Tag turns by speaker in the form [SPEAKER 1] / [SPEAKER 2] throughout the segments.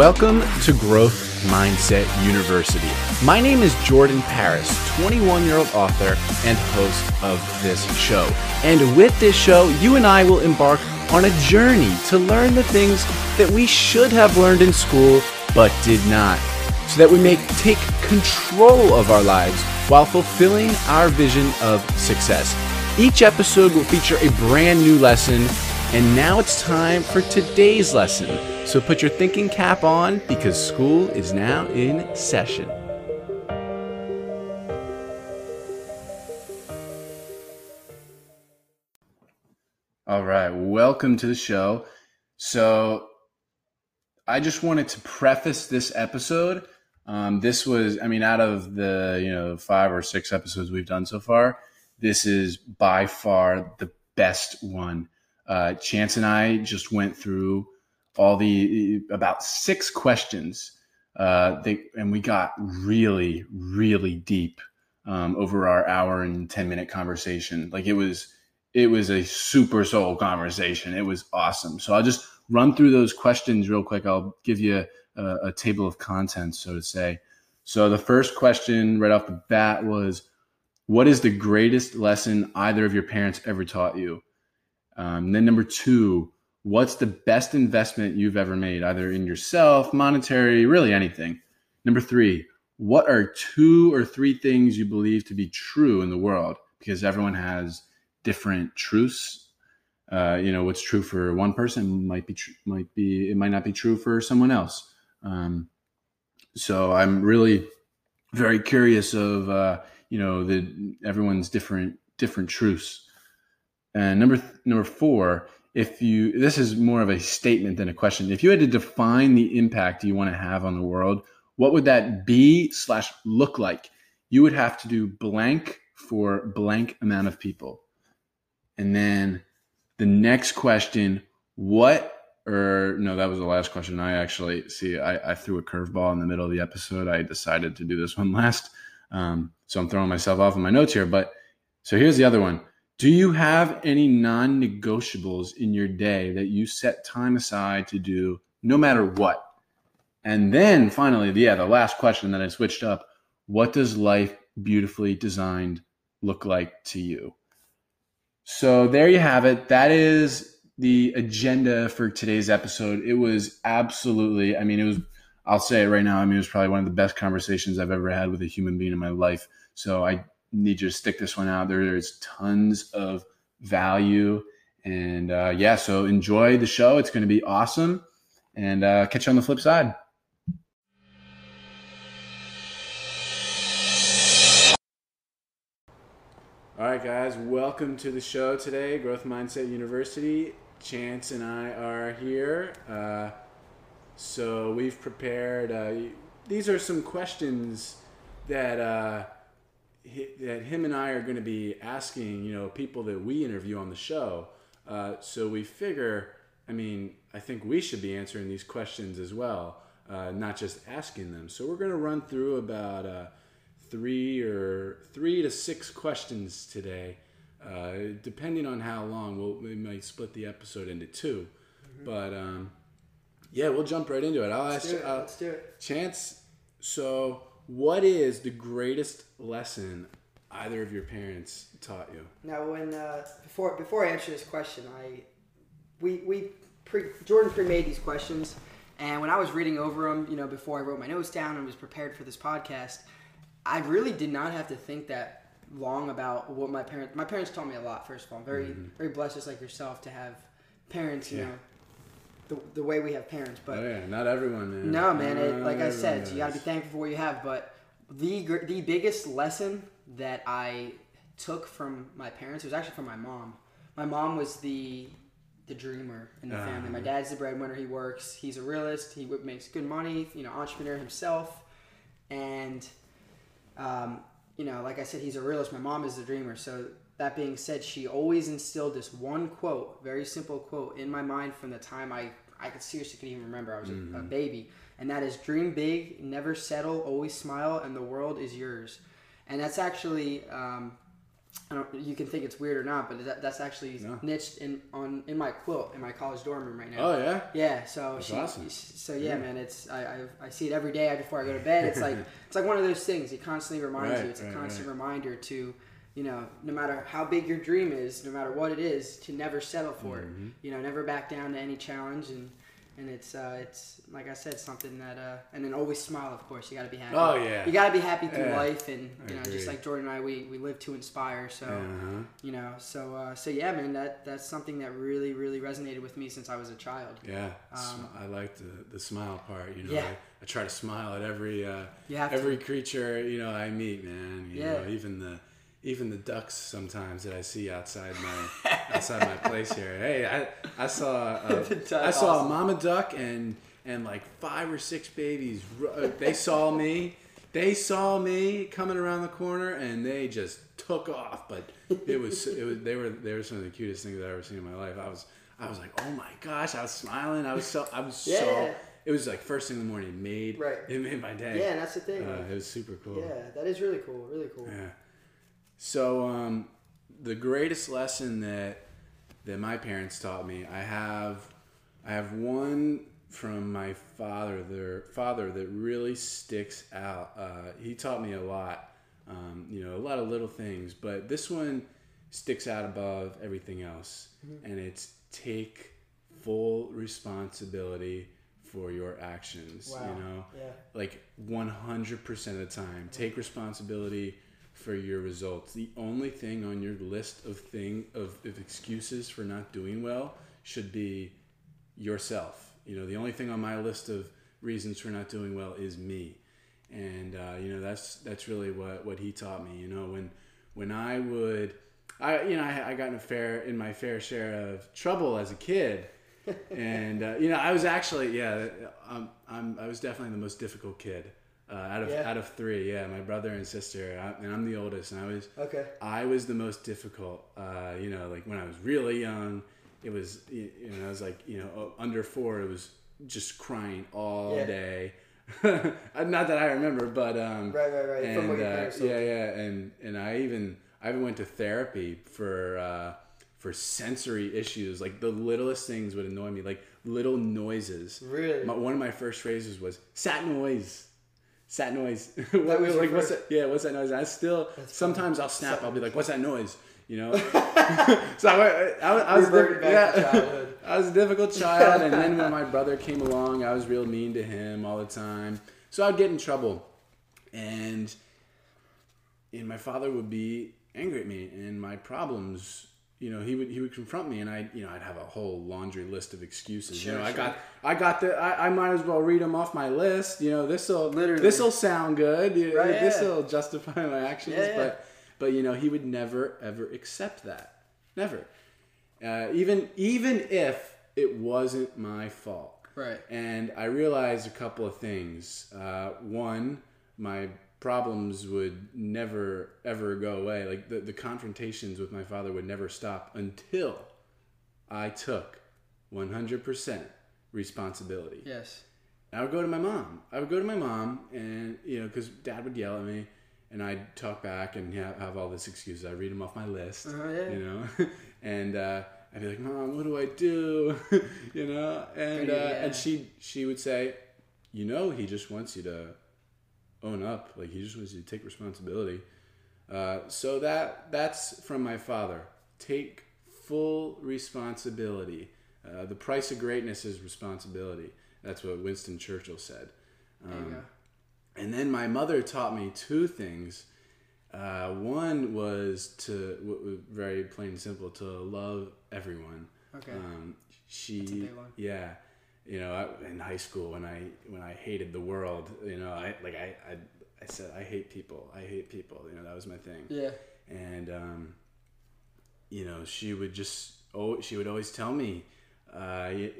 [SPEAKER 1] Welcome to Growth Mindset University. My name is Jordan Paris, 21 year old author and host of this show. And with this show, you and I will embark on a journey to learn the things that we should have learned in school but did not, so that we may take control of our lives while fulfilling our vision of success. Each episode will feature a brand new lesson, and now it's time for today's lesson. So put your thinking cap on because school is now in session. All right, welcome to the show. So, I just wanted to preface this episode. Um, this was, I mean, out of the you know five or six episodes we've done so far, this is by far the best one. Uh, Chance and I just went through all the about six questions. Uh, they, and we got really, really deep um, over our hour and ten minute conversation. Like it was, it was a super soul conversation. It was awesome. So I'll just run through those questions real quick. I'll give you a, a table of contents, so to say. So the first question right off the bat was, "What is the greatest lesson either of your parents ever taught you?" Um, then number two, what's the best investment you've ever made, either in yourself, monetary, really anything? Number three, what are two or three things you believe to be true in the world? Because everyone has different truths. Uh, you know, what's true for one person might be tr- might be it might not be true for someone else. Um, so I'm really very curious of uh, you know the everyone's different different truths. And number th- number four, if you this is more of a statement than a question. If you had to define the impact you want to have on the world what would that be slash look like? You would have to do blank for blank amount of people. And then the next question what or no that was the last question. I actually see i, I threw a curveball in the middle of the episode. I decided to do this one last. Um, so i'm throwing myself off in my notes here but so here's the other one do you have any non negotiables in your day that you set time aside to do no matter what? And then finally, yeah, the last question that I switched up what does life beautifully designed look like to you? So there you have it. That is the agenda for today's episode. It was absolutely, I mean, it was, I'll say it right now. I mean, it was probably one of the best conversations I've ever had with a human being in my life. So I need you to stick this one out. There's tons of value. And uh, yeah, so enjoy the show. It's going to be awesome. And uh, catch you on the flip side. All right, guys, welcome to the show today, Growth Mindset University. Chance and I are here. Uh, so we've prepared, uh, these are some questions that uh, that him and I are going to be asking, you know, people that we interview on the show. Uh, so we figure, I mean, I think we should be answering these questions as well, uh, not just asking them. So we're going to run through about uh, three or three to six questions today, uh, depending on how long. We'll, we might split the episode into 2 mm-hmm. but um, yeah, we'll jump right into it. I'll
[SPEAKER 2] Let's
[SPEAKER 1] ask
[SPEAKER 2] do it. Let's do it.
[SPEAKER 1] Chance. So what is the greatest lesson either of your parents taught you?
[SPEAKER 2] Now, when uh, before before I answer this question, I we we pre, Jordan pre-made these questions, and when I was reading over them, you know, before I wrote my notes down and was prepared for this podcast, I really did not have to think that long about what my parents. My parents taught me a lot. First of all, I'm very mm-hmm. very blessed, just like yourself, to have parents. You yeah. know. The, the way we have parents, but
[SPEAKER 1] oh, yeah, not everyone, man.
[SPEAKER 2] No, man. It, like I said, so you got to be thankful for what you have. But the the biggest lesson that I took from my parents was actually from my mom. My mom was the the dreamer in the family. My dad's the breadwinner. He works. He's a realist. He makes good money. You know, entrepreneur himself, and um, you know, like I said, he's a realist. My mom is the dreamer. So that being said, she always instilled this one quote, very simple quote, in my mind from the time I I could seriously could even remember I was mm-hmm. a, a, mm-hmm. baby, and that is dream big, never settle, always smile, and the world is yours. And that's actually um, I don't. You can think it's weird or not, but that, that's actually
[SPEAKER 1] No.
[SPEAKER 2] niched in on in my quilt in my college dorm room right now.
[SPEAKER 1] Oh yeah.
[SPEAKER 2] Yeah, so she,
[SPEAKER 1] awesome.
[SPEAKER 2] so yeah, man, it's I, I I see it every day before I go to bed. It's like it's like one of those things. It constantly reminds
[SPEAKER 1] Right,
[SPEAKER 2] you. It's a constant
[SPEAKER 1] right.
[SPEAKER 2] reminder to, you know, no matter how big your dream is, no matter what it is, to never settle for
[SPEAKER 1] Mm-hmm.
[SPEAKER 2] it. You know, never back down to any challenge, and and it's uh, it's like I said, something that uh, and then always smile. Of course, you got to be happy.
[SPEAKER 1] Oh, yeah.
[SPEAKER 2] you got to be happy through
[SPEAKER 1] Yeah,
[SPEAKER 2] life, and
[SPEAKER 1] I
[SPEAKER 2] you know,
[SPEAKER 1] agree.
[SPEAKER 2] just like Jordan and I, we we live to inspire. So
[SPEAKER 1] Uh-huh.
[SPEAKER 2] you know, so uh, so yeah, man, that that's something that really really resonated with me since I was a child.
[SPEAKER 1] Yeah,
[SPEAKER 2] Um,
[SPEAKER 1] I like the the smile part. You know,
[SPEAKER 2] Yeah.
[SPEAKER 1] I, I try to smile at every uh,
[SPEAKER 2] have to.
[SPEAKER 1] every creature you know I meet, man. You
[SPEAKER 2] Yeah.
[SPEAKER 1] know, even the even the ducks sometimes that I see outside my outside my place here. Hey, I I saw uh,
[SPEAKER 2] That's
[SPEAKER 1] I saw
[SPEAKER 2] awesome.
[SPEAKER 1] a mama duck and and like five or six babies. uh, They saw me. They saw me coming around the corner and they just took off. But it was it was they were they were some of the cutest things I've ever seen in my life. I was I was like, oh my gosh! I was smiling. I was so I was so. It was like first thing in the morning. It Made
[SPEAKER 2] Right.
[SPEAKER 1] It made my day.
[SPEAKER 2] Yeah, and that's the thing.
[SPEAKER 1] Uh, it was super cool.
[SPEAKER 2] yeah, that is really cool. Really cool.
[SPEAKER 1] Yeah. So um, the greatest lesson that that my parents taught me, I have I have one from my father, their father that really sticks out. Uh, he taught me a lot, um, you know, a lot of little things, but this one sticks out above everything else, and it's take full responsibility for your actions.
[SPEAKER 2] Wow.
[SPEAKER 1] You know,
[SPEAKER 2] Yeah.
[SPEAKER 1] like 100% of the time take responsibility for your results. The only thing on your list of thing of, of excuses for not doing well should be yourself. You know the only thing on my list of reasons for not doing well is me. And uh, you know that's that's really what what he taught me. You know when when i would i you know i, I got in a fair in my fair share of trouble as a kid. And uh, you know i was actually yeah I'm, I'm i was definitely the most difficult kid uh, out of
[SPEAKER 2] Yeah.
[SPEAKER 1] out of three yeah my brother and sister I, and i'm the oldest and i was
[SPEAKER 2] Okay.
[SPEAKER 1] I was the most difficult. Uh, you know, like when I was really young, it was you know I was like you know under four, it was just crying all
[SPEAKER 2] Yeah.
[SPEAKER 1] day. Not that I remember, but um,
[SPEAKER 2] Right, right, right. From
[SPEAKER 1] And, uh, yeah, yeah, and and I even I even went to therapy for uh, for sensory issues. Like the littlest things would annoy me, like little noises.
[SPEAKER 2] Really?
[SPEAKER 1] My, one of my first phrases was "sat noise." Sat noise.
[SPEAKER 2] was
[SPEAKER 1] what,
[SPEAKER 2] your
[SPEAKER 1] like what's that? Yeah, what's that noise? I still sometimes I'll snap. I'll be like, "What's that noise?" You know. so I, I, I was diff-
[SPEAKER 2] back
[SPEAKER 1] yeah.
[SPEAKER 2] childhood.
[SPEAKER 1] I was a difficult child, and then when my brother came along, I was real mean to him all the time. So I'd get in trouble, and and my father would be angry at me and my problems. You know, he would he would confront me, and I you know I'd have a whole laundry list of excuses. you
[SPEAKER 2] Sure,
[SPEAKER 1] I got I got the I, I might as well read them off my list. You know, this will
[SPEAKER 2] Literally.
[SPEAKER 1] this will sound good.
[SPEAKER 2] Right,
[SPEAKER 1] this
[SPEAKER 2] yeah.
[SPEAKER 1] will justify my actions.
[SPEAKER 2] Yeah, yeah.
[SPEAKER 1] But but you know he would never ever accept that. Never. Uh, even even if it wasn't my fault.
[SPEAKER 2] Right.
[SPEAKER 1] And I realized a couple of things. Uh, one, my problems would never ever go away. Like the, the confrontations with my father would never stop until I took 100% responsibility.
[SPEAKER 2] Yes.
[SPEAKER 1] I would go to my mom. I would go to my mom, and you know, because dad would yell at me, and I'd talk back and have, have all this excuses. I read them off my list,
[SPEAKER 2] Uh-huh, yeah.
[SPEAKER 1] you know, and uh, I'd be like, "Mom, what do I do?" you know, and uh,
[SPEAKER 2] Yeah.
[SPEAKER 1] and she she would say, "You know, he just wants you to own up. Like he just wants you to take responsibility." Uh, so that that's from my father. Take full responsibility. Uh, the price of greatness is responsibility. That's what Winston Churchill said. Um, and then my mother taught me two things. Uh, one was to w- very plain and simple to love everyone.
[SPEAKER 2] Okay.
[SPEAKER 1] Um, she,
[SPEAKER 2] That's a big one.
[SPEAKER 1] yeah, you know, I, in high school when I when I hated the world, you know, I like I, I I said I hate people. I hate people. You know, that was my thing
[SPEAKER 2] Yeah.
[SPEAKER 1] and um, you know she would just oh she would always tell me uh, you,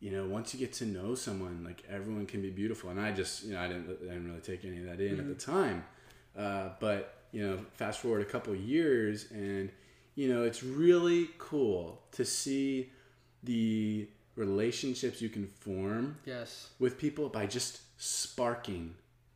[SPEAKER 1] you know once you get to know someone like everyone can be beautiful and i just you know i didn't, I didn't really take any of that in at the time uh, but you know fast forward a couple years and you know it's really cool to see the relationships you can form
[SPEAKER 2] Yes.
[SPEAKER 1] with people by just sparking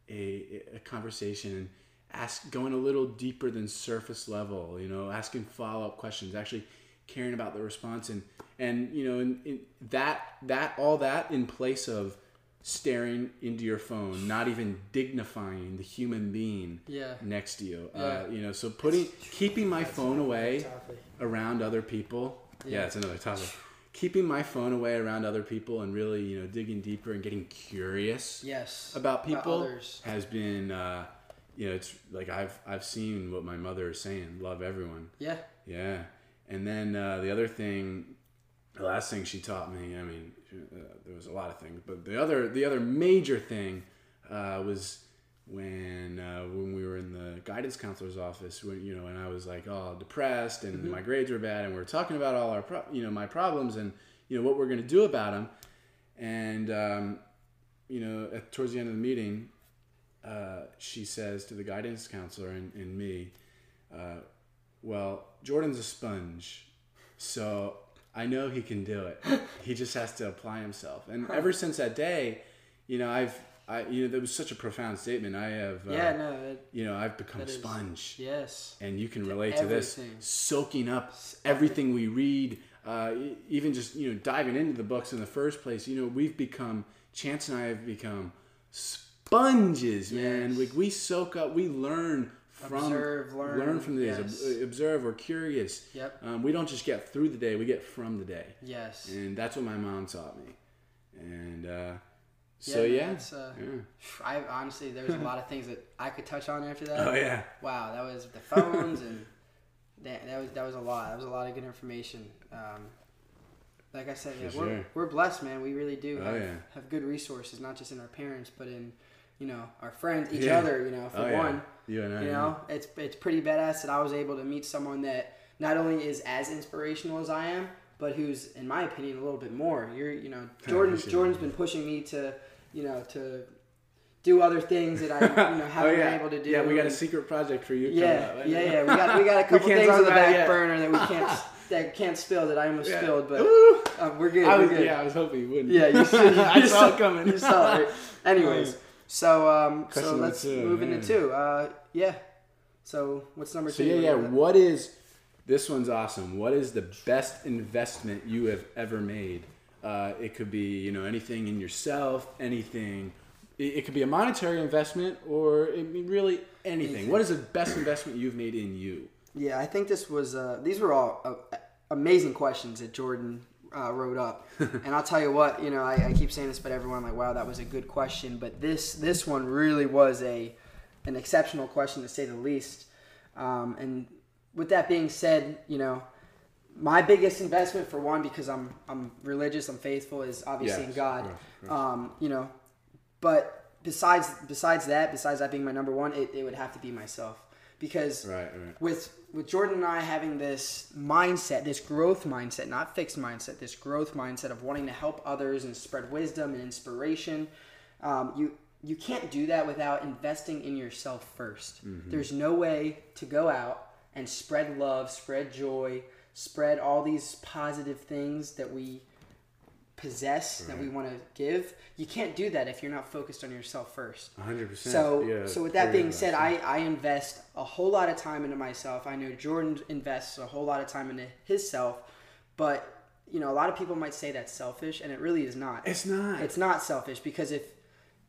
[SPEAKER 1] a, a conversation and ask going a little deeper than surface level. You know, asking follow up questions, actually caring about the response, and and you know, in, in that that all that in place of staring into your phone, not even dignifying the human being
[SPEAKER 2] Yeah.
[SPEAKER 1] next to you.
[SPEAKER 2] Yeah.
[SPEAKER 1] Uh, you know, so putting keeping my phone away
[SPEAKER 2] topic.
[SPEAKER 1] around other people. Yeah.
[SPEAKER 2] Yeah.
[SPEAKER 1] it's another topic. Keeping my phone away around other people and really, you know, digging deeper and getting curious
[SPEAKER 2] Yes.
[SPEAKER 1] about people
[SPEAKER 2] others.
[SPEAKER 1] has been, uh, you know, it's like I've I've seen what my mother is saying. Love everyone.
[SPEAKER 2] Yeah.
[SPEAKER 1] Yeah, and then uh, the other thing, the last thing she taught me. I mean, uh, there was a lot of things, but the other the other major thing uh, was when guidance counselor's office. When you know, and I was like, oh, depressed, and my grades were bad, and we are talking about all our pro- you know my problems and you know what we're gonna do about them, and um, you know, at, towards the end of the meeting, uh, she says to the guidance counselor and, and me, uh, well, Jordan's a sponge, so I know he can do it. he just has to apply himself. And ever since that day, you know, I've, I, you know, that was such a profound statement. I have, uh,
[SPEAKER 2] Yeah. No. It,
[SPEAKER 1] you know, I've become a
[SPEAKER 2] That is-
[SPEAKER 1] sponge,
[SPEAKER 2] yes.
[SPEAKER 1] and you can relate to this, soaking up everything we read. Uh, even just you know diving into the books in the first place. You know, we've become Chance and I have become sponges, man.
[SPEAKER 2] Yes.
[SPEAKER 1] Like we soak up, we learn from
[SPEAKER 2] Observe, learn,
[SPEAKER 1] from these.
[SPEAKER 2] yes.
[SPEAKER 1] Ob- observe, we're curious.
[SPEAKER 2] Yep.
[SPEAKER 1] Um, we don't just get through the day; we get from the day,
[SPEAKER 2] Yes.
[SPEAKER 1] and that's what my mom taught me. And uh, so
[SPEAKER 2] man,
[SPEAKER 1] yeah,
[SPEAKER 2] it's, uh,
[SPEAKER 1] yeah.
[SPEAKER 2] I honestly, there was a lot of things that I could touch on after that.
[SPEAKER 1] oh yeah,
[SPEAKER 2] Wow, that was the phones and that, that was that was a lot. That was a lot of good information. Um, like I said, yeah,
[SPEAKER 1] For
[SPEAKER 2] we're, we're blessed, man. We really do
[SPEAKER 1] Oh,
[SPEAKER 2] have,
[SPEAKER 1] yeah.
[SPEAKER 2] have good resources, not just in our parents, but in you know our friends, each
[SPEAKER 1] Yeah.
[SPEAKER 2] other. You know, for
[SPEAKER 1] oh yeah.
[SPEAKER 2] one,
[SPEAKER 1] you I.
[SPEAKER 2] you know, it's it's pretty badass that I was able to meet someone that not only is as inspirational as I am, but who's, in my opinion, a little bit more. You're, you know, Jordan.
[SPEAKER 1] appreciate
[SPEAKER 2] Jordan's been pushing me to, you know, to do other things that I, you know,
[SPEAKER 1] oh
[SPEAKER 2] haven't
[SPEAKER 1] yeah,
[SPEAKER 2] been able to do.
[SPEAKER 1] yeah. We got a secret project for you.
[SPEAKER 2] yeah,
[SPEAKER 1] up.
[SPEAKER 2] yeah, yeah. We got we got a couple things on the back burner that we can't that can't spill that I almost
[SPEAKER 1] Yeah.
[SPEAKER 2] spilled, but uh, we're good.
[SPEAKER 1] I
[SPEAKER 2] we're
[SPEAKER 1] was,
[SPEAKER 2] good.
[SPEAKER 1] yeah, I was hoping you wouldn't.
[SPEAKER 2] Yeah, you, see, you,
[SPEAKER 1] I saw
[SPEAKER 2] saw
[SPEAKER 1] it coming.
[SPEAKER 2] You saw it. Anyways, so um, so let's
[SPEAKER 1] two,
[SPEAKER 2] move into two. Uh, yeah. So what's number
[SPEAKER 1] So
[SPEAKER 2] two?
[SPEAKER 1] yeah, yeah. What is this one's awesome? What is the best investment you have ever made? Uh, it could be you know anything in yourself, anything. It, it could be a monetary investment, or it really anything.
[SPEAKER 2] Anything.
[SPEAKER 1] What is the best investment you've made in you?
[SPEAKER 2] Yeah, I think this was. Uh, these were all uh, amazing questions that Jordan uh, wrote up, and I'll tell you what. You know, I, I keep saying this, but everyone like, wow, that was a good question. But this this one really was a an exceptional question to say the least. Um, and with that being said, you know, my biggest investment for one because I'm I'm religious, I'm faithful, is obviously
[SPEAKER 1] Yes,
[SPEAKER 2] in God. Um, you know, but besides besides that, besides that being my number one, it, it would have to be myself. Because
[SPEAKER 1] Right, right.
[SPEAKER 2] with with Jordan and I having this mindset, this growth mindset, not fixed mindset, this growth mindset of wanting to help others and spread wisdom and inspiration, um, you you can't do that without investing in yourself 1st There's no way to go out and spread love, spread joy, spread all these positive things that we possess that we want to give. You can't do that if you're not focused on yourself first.
[SPEAKER 1] hundred percent.
[SPEAKER 2] So, so with that being said, I, I invest a whole lot of time into myself. I know Jordan invests a whole lot of time into his self, but you know, a lot of people might say that's selfish, and it really is not.
[SPEAKER 1] it's not.
[SPEAKER 2] It's not selfish because if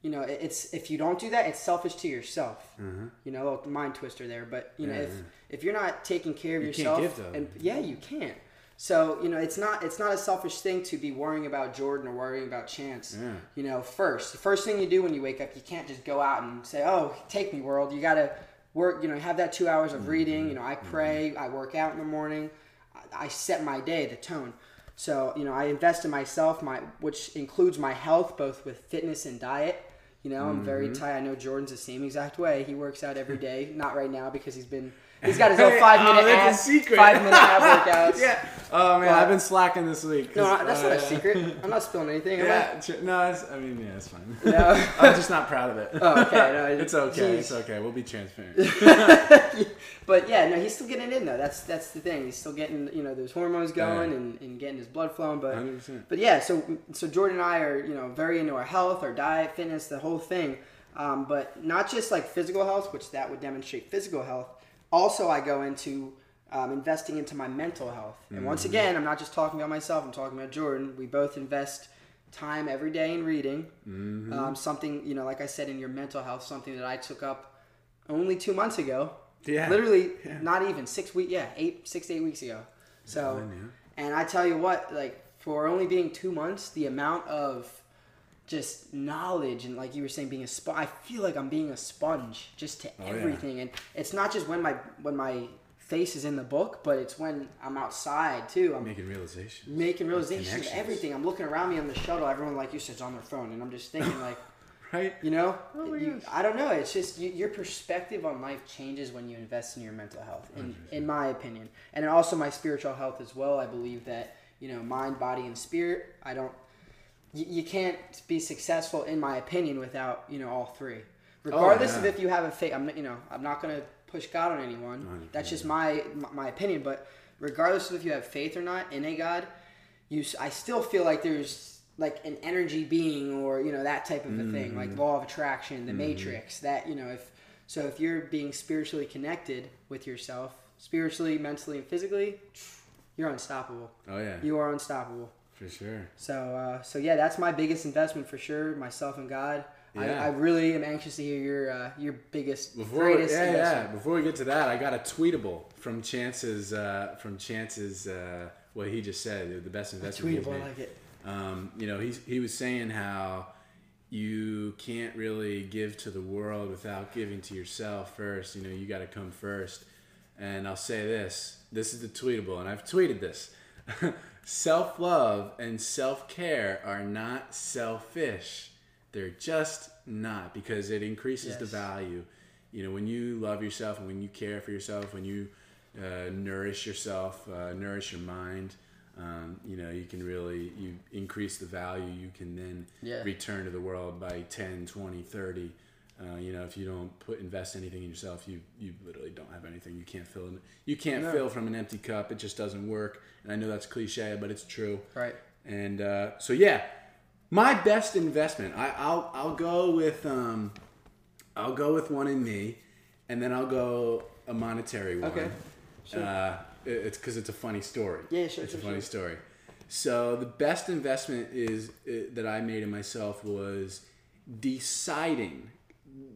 [SPEAKER 2] you know, it's if you don't do that, it's selfish to yourself.
[SPEAKER 1] Mm-hmm.
[SPEAKER 2] You know, a little mind twister there, but you know,
[SPEAKER 1] Yeah,
[SPEAKER 2] if
[SPEAKER 1] yeah.
[SPEAKER 2] If you're not taking care of
[SPEAKER 1] You
[SPEAKER 2] yourself, and yeah, you can't. So you know, it's not it's not a selfish thing to be worrying about Jordan or worrying about Chance.
[SPEAKER 1] Yeah.
[SPEAKER 2] You know, first the first thing you do when you wake up, you can't just go out and say, "Oh, take me, world." You gotta work. You know, have that two hours of reading. You know, I pray, I work out in the morning, I, I set my day, the tone. So you know, I invest in myself, my which includes my health, both with fitness and diet. You know, I'm very tight. I know Jordan's the same exact way. He works out every day. Not right now because he's been he's got his own five minute
[SPEAKER 1] a
[SPEAKER 2] ab,
[SPEAKER 1] secret.
[SPEAKER 2] five minute ab workouts.
[SPEAKER 1] yeah. Oh man,
[SPEAKER 2] But-
[SPEAKER 1] I've been slacking this week.
[SPEAKER 2] No, that's not
[SPEAKER 1] uh,
[SPEAKER 2] a secret. I'm not spilling anything. am I?
[SPEAKER 1] Yeah, no, it's, I mean, yeah, it's fine.
[SPEAKER 2] No.
[SPEAKER 1] I'm just not proud of it.
[SPEAKER 2] Oh, okay. No,
[SPEAKER 1] it's okay.
[SPEAKER 2] geez.
[SPEAKER 1] It's okay. We'll be transparent.
[SPEAKER 2] but yeah, no, he's still getting it in though. That's that's the thing. He's still getting you know those hormones going
[SPEAKER 1] Yeah.
[SPEAKER 2] and, and getting his blood flowing. But
[SPEAKER 1] 100%.
[SPEAKER 2] but yeah, so so Jordan and I are you know very into our health, our diet, fitness, the whole thing. Um, but not just like physical health, which that would demonstrate physical health. Also, I go into um, investing into my mental health. And once
[SPEAKER 1] Mm-hmm.
[SPEAKER 2] again, I'm not just talking about myself. I'm talking about Jordan. We both invest time every day in reading.
[SPEAKER 1] Mm-hmm.
[SPEAKER 2] Um, something you know, like I said, in your mental health, something that I took up only two months ago.
[SPEAKER 1] Yeah.
[SPEAKER 2] Literally,
[SPEAKER 1] Yeah.
[SPEAKER 2] not even six weeks. Yeah, eight, six to eight weeks ago. So,
[SPEAKER 1] I
[SPEAKER 2] and I tell you what, like for only being two months, the amount of just knowledge and like you were saying, being a sponge. I feel like I'm being a sponge just to
[SPEAKER 1] Oh, yeah.
[SPEAKER 2] everything, and it's not just when my when my face is in the book, but it's when I'm outside too. I'm
[SPEAKER 1] Making realizations.
[SPEAKER 2] making realizations of everything. I'm looking around me on the shuttle. Everyone, like you said, is on their phone, and I'm just thinking, like,
[SPEAKER 1] Right?
[SPEAKER 2] you know,
[SPEAKER 1] Oh my
[SPEAKER 2] you,
[SPEAKER 1] gosh.
[SPEAKER 2] I don't know. It's just you, your perspective on life changes when you invest in your mental health, in, in my opinion, and also my spiritual health as well. I believe that you know, mind, body, and spirit. I don't. You, you can't be successful, in my opinion, without you know all three. Oh, regardless of
[SPEAKER 1] Oh, yeah.
[SPEAKER 2] if you have a faith, I'm not- you know I'm not gonna push God on anyone. That's just my my- my opinion. But regardless of if you have faith or not in a God, you I still feel like there's like an energy being or you know that type of a thing like mm. law of attraction the mm. matrix that you know if so if you're being spiritually connected with yourself spiritually mentally and physically you're unstoppable
[SPEAKER 1] Oh yeah.
[SPEAKER 2] you are unstoppable
[SPEAKER 1] For sure.
[SPEAKER 2] so uh, so yeah that's my biggest investment for sure myself and god
[SPEAKER 1] Yeah.
[SPEAKER 2] I, I really am anxious to hear your uh, your biggest
[SPEAKER 1] Before,
[SPEAKER 2] greatest
[SPEAKER 1] yeah, yeah. Before we get to that, I got a tweetable from Chance's uh, from Chance's uh, what he just said. The best investment. he's
[SPEAKER 2] tweetable i like it
[SPEAKER 1] Um, you know, he's, he was saying how you can't really give to the world without giving to yourself first. You know, you got to come first. And I'll say this this is the tweetable, and I've tweeted this self love and self care are not selfish. They're just not because it increases the value. You know, when you love yourself and when you care for yourself, when you uh, nourish yourself, uh, nourish your mind, um, you know, you can really you increase the value you can then
[SPEAKER 2] Yeah.
[SPEAKER 1] return to the world by 10, 20, 30. Uh, you know, if you don't put invest anything in yourself, you you literally don't have anything. You can't fill in, you can't
[SPEAKER 2] No.
[SPEAKER 1] fill from an empty cup. It just doesn't work. And I know that's cliche, but it's true.
[SPEAKER 2] right
[SPEAKER 1] And uh, so yeah, my best investment. I, I'll I'll go with um, I'll go with one in me, and then I'll go a monetary one.
[SPEAKER 2] Okay. Sure.
[SPEAKER 1] Uh, it- it's because it's a funny story.
[SPEAKER 2] Yeah, sure,
[SPEAKER 1] It's
[SPEAKER 2] sure,
[SPEAKER 1] a funny
[SPEAKER 2] sure.
[SPEAKER 1] story. So the best investment is uh, that I made in myself was deciding.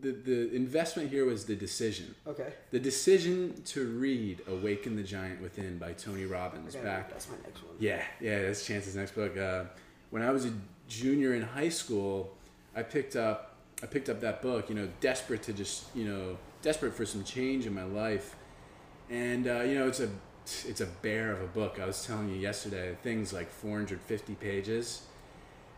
[SPEAKER 1] The, the investment here was the decision.
[SPEAKER 2] okay
[SPEAKER 1] The decision to read "Awaken the Giant Within" by Tony Robbins
[SPEAKER 2] Okay,
[SPEAKER 1] back
[SPEAKER 2] that's my next one
[SPEAKER 1] yeah, yeah, that's Chance's next book. Uh, when I was a junior in high school, I picked up I picked up that book. You know, desperate to just you know desperate for some change in my life, and uh, you know it's a it's a bear of a book. I was telling you yesterday, things like 450 pages,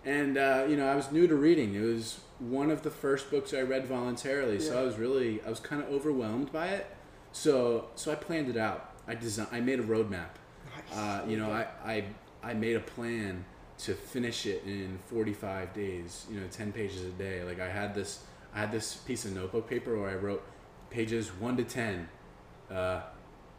[SPEAKER 1] and uh, you know I was new to reading. It was one of the first books I read voluntarily, so I was really I was kind of overwhelmed by it. So so I planned it out. I design I made a roadmap.
[SPEAKER 2] Nice.
[SPEAKER 1] Uh, you know, I, I I made a plan to finish it in 45 days. You know, 10 pages a day. Like I had this I had this piece of notebook paper where I wrote pages one to 10. Uh,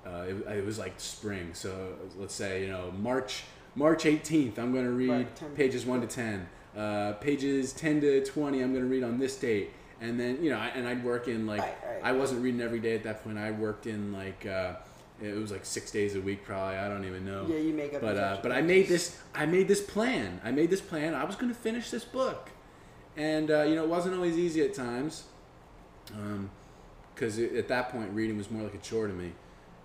[SPEAKER 1] uh, it, it was like spring, so let's say you know March March 18th. I'm going to read
[SPEAKER 2] Right, 10
[SPEAKER 1] pages one to 10. Uh, pages 10 to 20. I'm going to read on this date. And then you know, I, and I'd work in like
[SPEAKER 2] Right, right.
[SPEAKER 1] I wasn't reading every day at that point. I worked in like uh, it was like six days a week probably. I don't even know.
[SPEAKER 2] yeah you make up
[SPEAKER 1] But uh, but I made this I made this plan. I made this plan. I was going to finish this book, and uh, you know it wasn't always easy at times, because at that point reading was more like a chore to me.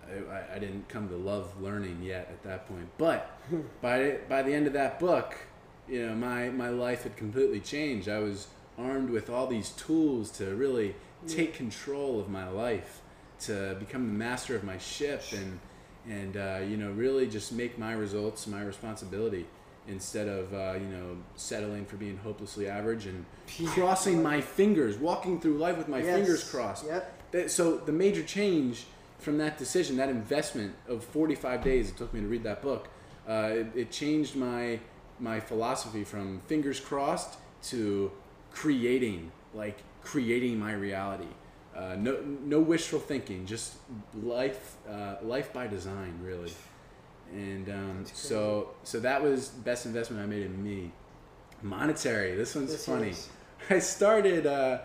[SPEAKER 1] I, I, I didn't come to love learning yet at that point. But by by the end of that book, you know my my life had completely changed. I was armed with all these tools to really take control of my life, to become the master of my ship, and and uh, you know really just make my results my responsibility instead of uh, you know settling for being hopelessly average and crossing my fingers, walking through life with my
[SPEAKER 2] Yes.
[SPEAKER 1] fingers crossed.
[SPEAKER 2] Yep.
[SPEAKER 1] So the major change from that decision, that investment of 45 days it took me to read that book, uh, it, it changed my my philosophy from fingers crossed to creating, like creating my reality. Uh, no, no wishful thinking, just life, uh, life by design, really. And um, so, so that was best investment I made in me. Monetary. This one's
[SPEAKER 2] This
[SPEAKER 1] funny.
[SPEAKER 2] is-
[SPEAKER 1] I started. Uh,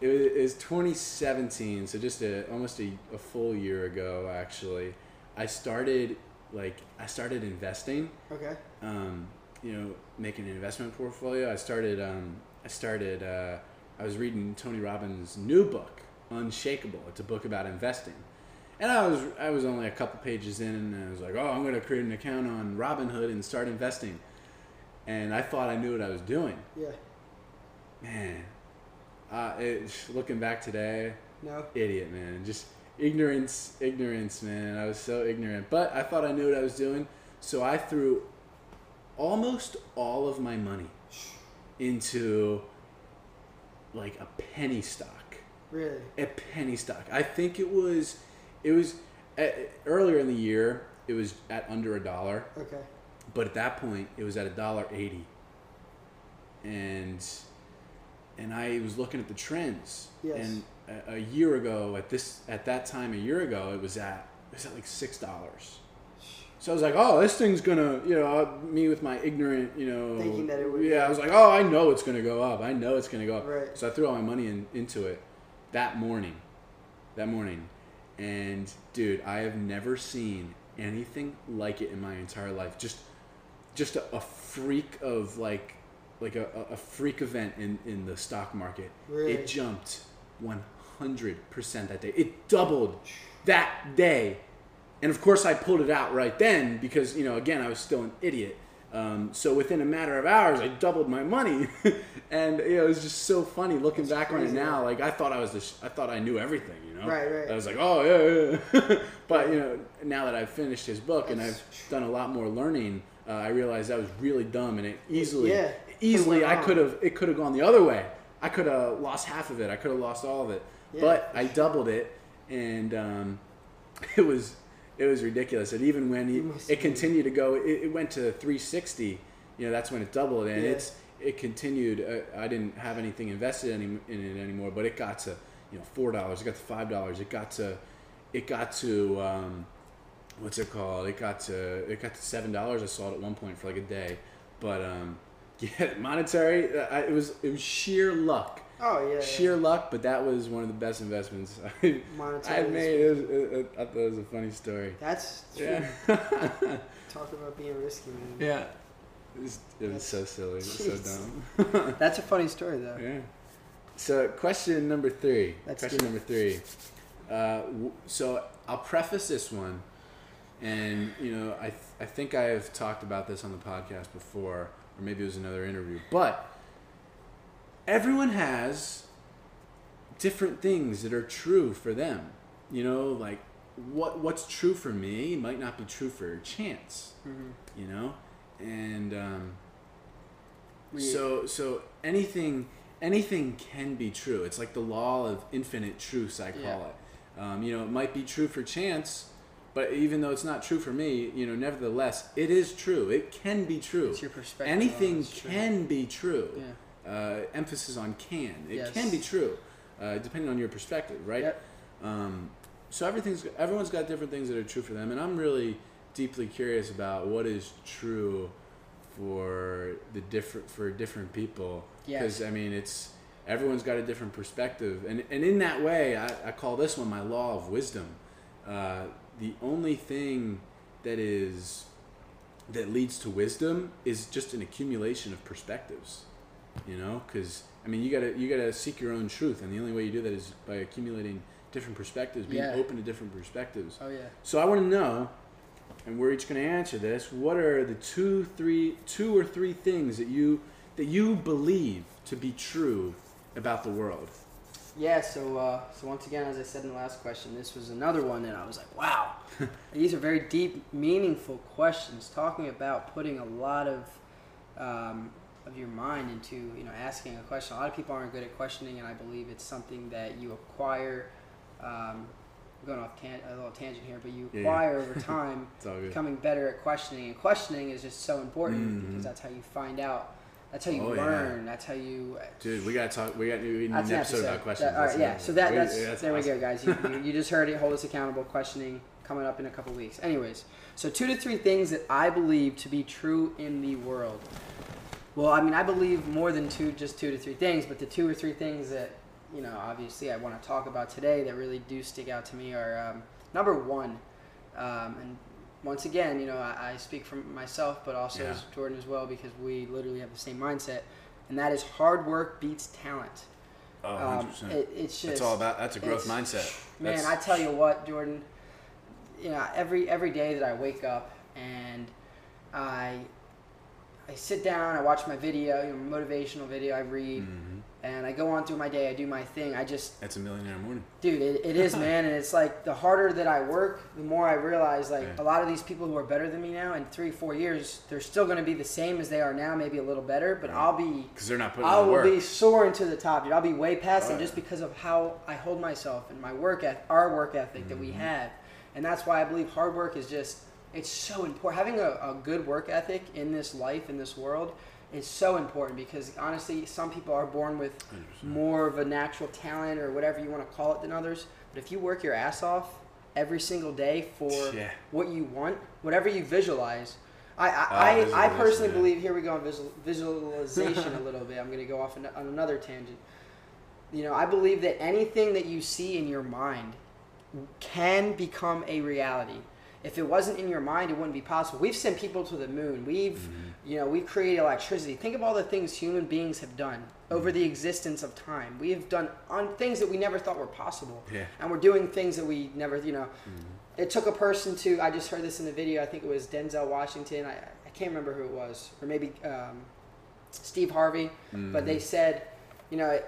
[SPEAKER 1] it was, it was 2017, so just a almost a, a full year ago actually. I started like I started investing.
[SPEAKER 2] Okay.
[SPEAKER 1] Um, you know, making an investment portfolio. I started. Um, I started. Uh, I was reading Tony Robbins' new book, Unshakeable. It's a book about investing. And I was I was only a couple pages in, and I was like, oh, I'm going to create an account on Robinhood and start investing. And I thought I knew what I was doing.
[SPEAKER 2] Yeah.
[SPEAKER 1] Man, uh, it, looking back today,
[SPEAKER 2] No.
[SPEAKER 1] idiot, man. Just ignorance, ignorance, man. I was so ignorant, but I thought I knew what I was doing, so I threw almost all of my money into like a penny stock.
[SPEAKER 2] Really.
[SPEAKER 1] A penny stock. I think it was, it was uh, earlier in the year. It was at under a dollar,
[SPEAKER 2] Okay.
[SPEAKER 1] but at that point it was at a dollar eighty. And and I was looking at the trends.
[SPEAKER 2] Yes.
[SPEAKER 1] And a, a year ago, at this at that time a year ago, it was at it was at like six dollars. So I was like, oh, this thing's gonna, you know, uh, me with my ignorant, you know,
[SPEAKER 2] Thinking that it would-
[SPEAKER 1] yeah, I was like, oh, I know it's gonna go up. I know it's gonna go up.
[SPEAKER 2] Right.
[SPEAKER 1] So I threw all my money in, into it that morning, that morning, and dude, I have never seen anything like it in my entire life. Just, just a, a freak of like, like a, a- a freak event in in the stock market.
[SPEAKER 2] Really?
[SPEAKER 1] It jumped one hundred percent that day. It doubled that day, and of course I pulled it out right then because you know again I was still an idiot. Um, so within a matter of hours, I doubled my money, and you know, it was just so funny looking back on it now.
[SPEAKER 2] man.
[SPEAKER 1] Like I thought I was, I thought I knew everything, you know.
[SPEAKER 2] Right, right.
[SPEAKER 1] I was like, oh yeah, yeah. but you know, now that I've finished his book and I've done a lot more learning, uh, I realized that was really dumb, and it easily,
[SPEAKER 2] Yeah.
[SPEAKER 1] easily, I could have, it could have gone the other way. I could have lost half of it. I could have lost all of it.
[SPEAKER 2] Yeah.
[SPEAKER 1] But I doubled it, and um, it was it was ridiculous. And even when he, it continued to go, it, it went to 360. You know, that's when it doubled, and
[SPEAKER 2] Yeah.
[SPEAKER 1] it's it continued. Uh, I didn't have anything invested any, in it anymore, but it got to you know four dollars. It got to five dollars. It got to it got to um, what's it called? It got to it got to seven dollars. I saw it at one point for like a day, but um, yeah, monetary. uh, I, it was it was sheer luck
[SPEAKER 2] Oh yeah.
[SPEAKER 1] sheer luck, but that was one of the best investments I, I made. It was, it, it, I thought it was a funny story.
[SPEAKER 2] That's true.
[SPEAKER 1] Yeah,
[SPEAKER 2] Talk about being risky, man.
[SPEAKER 1] yeah. It was, it was so silly. It so dumb.
[SPEAKER 2] That's a funny story though.
[SPEAKER 1] yeah. So, question number three.
[SPEAKER 2] Let's
[SPEAKER 1] question
[SPEAKER 2] it.
[SPEAKER 1] number three. Uh, w- so, I'll preface this one, and you know, I th- I think I've talked about this on the podcast before, or maybe it was another interview, but everyone has different things that are true for them. You know, like what what's true for me might not be true for Chance.
[SPEAKER 2] Mhm.
[SPEAKER 1] You know, and um,
[SPEAKER 2] We-
[SPEAKER 1] so so anything anything can be true. It's like the law of infinite truths. I call
[SPEAKER 2] Yeah.
[SPEAKER 1] it. Um, you know, it might be true for Chance. But even though it's not true for me, you know, nevertheless, it is true. It can be true.
[SPEAKER 2] It's your perspective.
[SPEAKER 1] Anything
[SPEAKER 2] it's true.
[SPEAKER 1] can be true.
[SPEAKER 2] Yeah.
[SPEAKER 1] Uh, emphasis on can. It
[SPEAKER 2] Yes.
[SPEAKER 1] can be true, uh, depending on your perspective, right?
[SPEAKER 2] Yep.
[SPEAKER 1] Um, so everything's everyone's got different things that are true for them, and I'm really deeply curious about what is true for the different for different people.
[SPEAKER 2] Yes.
[SPEAKER 1] Because I mean, it's everyone's got a different perspective, and and in that way, I, I call this one my law of wisdom. Uh, the only thing that is that leads to wisdom is just an accumulation of perspectives you know because i mean you gotta you gotta seek your own truth and the only way you do that is by accumulating different perspectives being
[SPEAKER 2] Yeah.
[SPEAKER 1] open to different perspectives
[SPEAKER 2] Oh yeah.
[SPEAKER 1] so i want to know and we're each going to answer this what are the two three two or three things that you that you believe to be true about the world
[SPEAKER 2] Yeah, so uh, so once again, as I said in the last question, this was another one that I was like, wow, these are very deep, meaningful questions, talking about putting a lot of um, of your mind into you know asking a question. A lot of people aren't good at questioning, and I believe it's something that you acquire. Um, I'm going off tan- a little tangent here, but you
[SPEAKER 1] Yeah,
[SPEAKER 2] acquire over time,
[SPEAKER 1] it's all good
[SPEAKER 2] becoming better at questioning. And questioning is just so important
[SPEAKER 1] Mhm.
[SPEAKER 2] because that's how you find out. That's how you
[SPEAKER 1] Oh, yeah.
[SPEAKER 2] learn. That's how you
[SPEAKER 1] dude we gotta talk we got we need an
[SPEAKER 2] an
[SPEAKER 1] episode about questions
[SPEAKER 2] That- all right, yeah. So that
[SPEAKER 1] We-
[SPEAKER 2] that's,
[SPEAKER 1] yeah, that's
[SPEAKER 2] there we go, guys. You, you, you just heard it. Hold us accountable. Questioning coming up in a couple weeks. Anyways, so two to three things that I believe to be true in the world. Well, I mean, I believe more than two, just two to three things, but the two or three things that you know, obviously I want to talk about today that really do stick out to me are um, number one, um, and once again, you know, I, I, speak for myself, but also yeah. as Jordan as well because we literally have the same mindset, and that is hard work beats talent.
[SPEAKER 1] Oh, um, it, it's just it's all about that's a growth mindset.
[SPEAKER 2] Man, I tell you what, Jordan. You know, every every day that I wake up and I I sit down, I watch my video, you know, motivational video, I read, mm-hmm. and I go on through my day. I do my thing. I just
[SPEAKER 1] that's a millionaire morning,
[SPEAKER 2] dude. It, it is, man, and it's like the harder that I work, the more I realize like yeah. a lot of these people who are better than me now in three, four years, they're still going to be the same as they are now, maybe a little better, but right. I'll be
[SPEAKER 1] because they're not putting.
[SPEAKER 2] I will be soaring to the top, dude. I'll be way past them just because of how I hold myself and my work, eth- our work ethic mm-hmm. that we mm-hmm. have, and that's why I believe hard work is just it's so important. Having a, a good work ethic in this life, in this world, is so important because honestly, some people are born with 100%. more of a natural talent or whatever you want to call it than others. But if you work your ass off every single day for yeah. what you want, whatever you visualize, I I, oh, I, I, personally yeah. believe here we go on visual, visualization a little bit. I'm going to go off on another tangent. You know, I believe that anything that you see in your mind can become a reality if it wasn't in your mind, it wouldn't be possible. We've sent people to the moon. We've, mm-hmm. you know, we've created electricity. Think of all the things human beings have done over the existence of time. We have done on things that we never thought were possible.
[SPEAKER 1] Yeah.
[SPEAKER 2] And we're doing things that we never, you know. Mm-hmm. It took a person to. I just heard this in the video. I think it was Denzel Washington. I, I can't remember who it was, or maybe um, Steve Harvey. Mm-hmm. But they said, you know,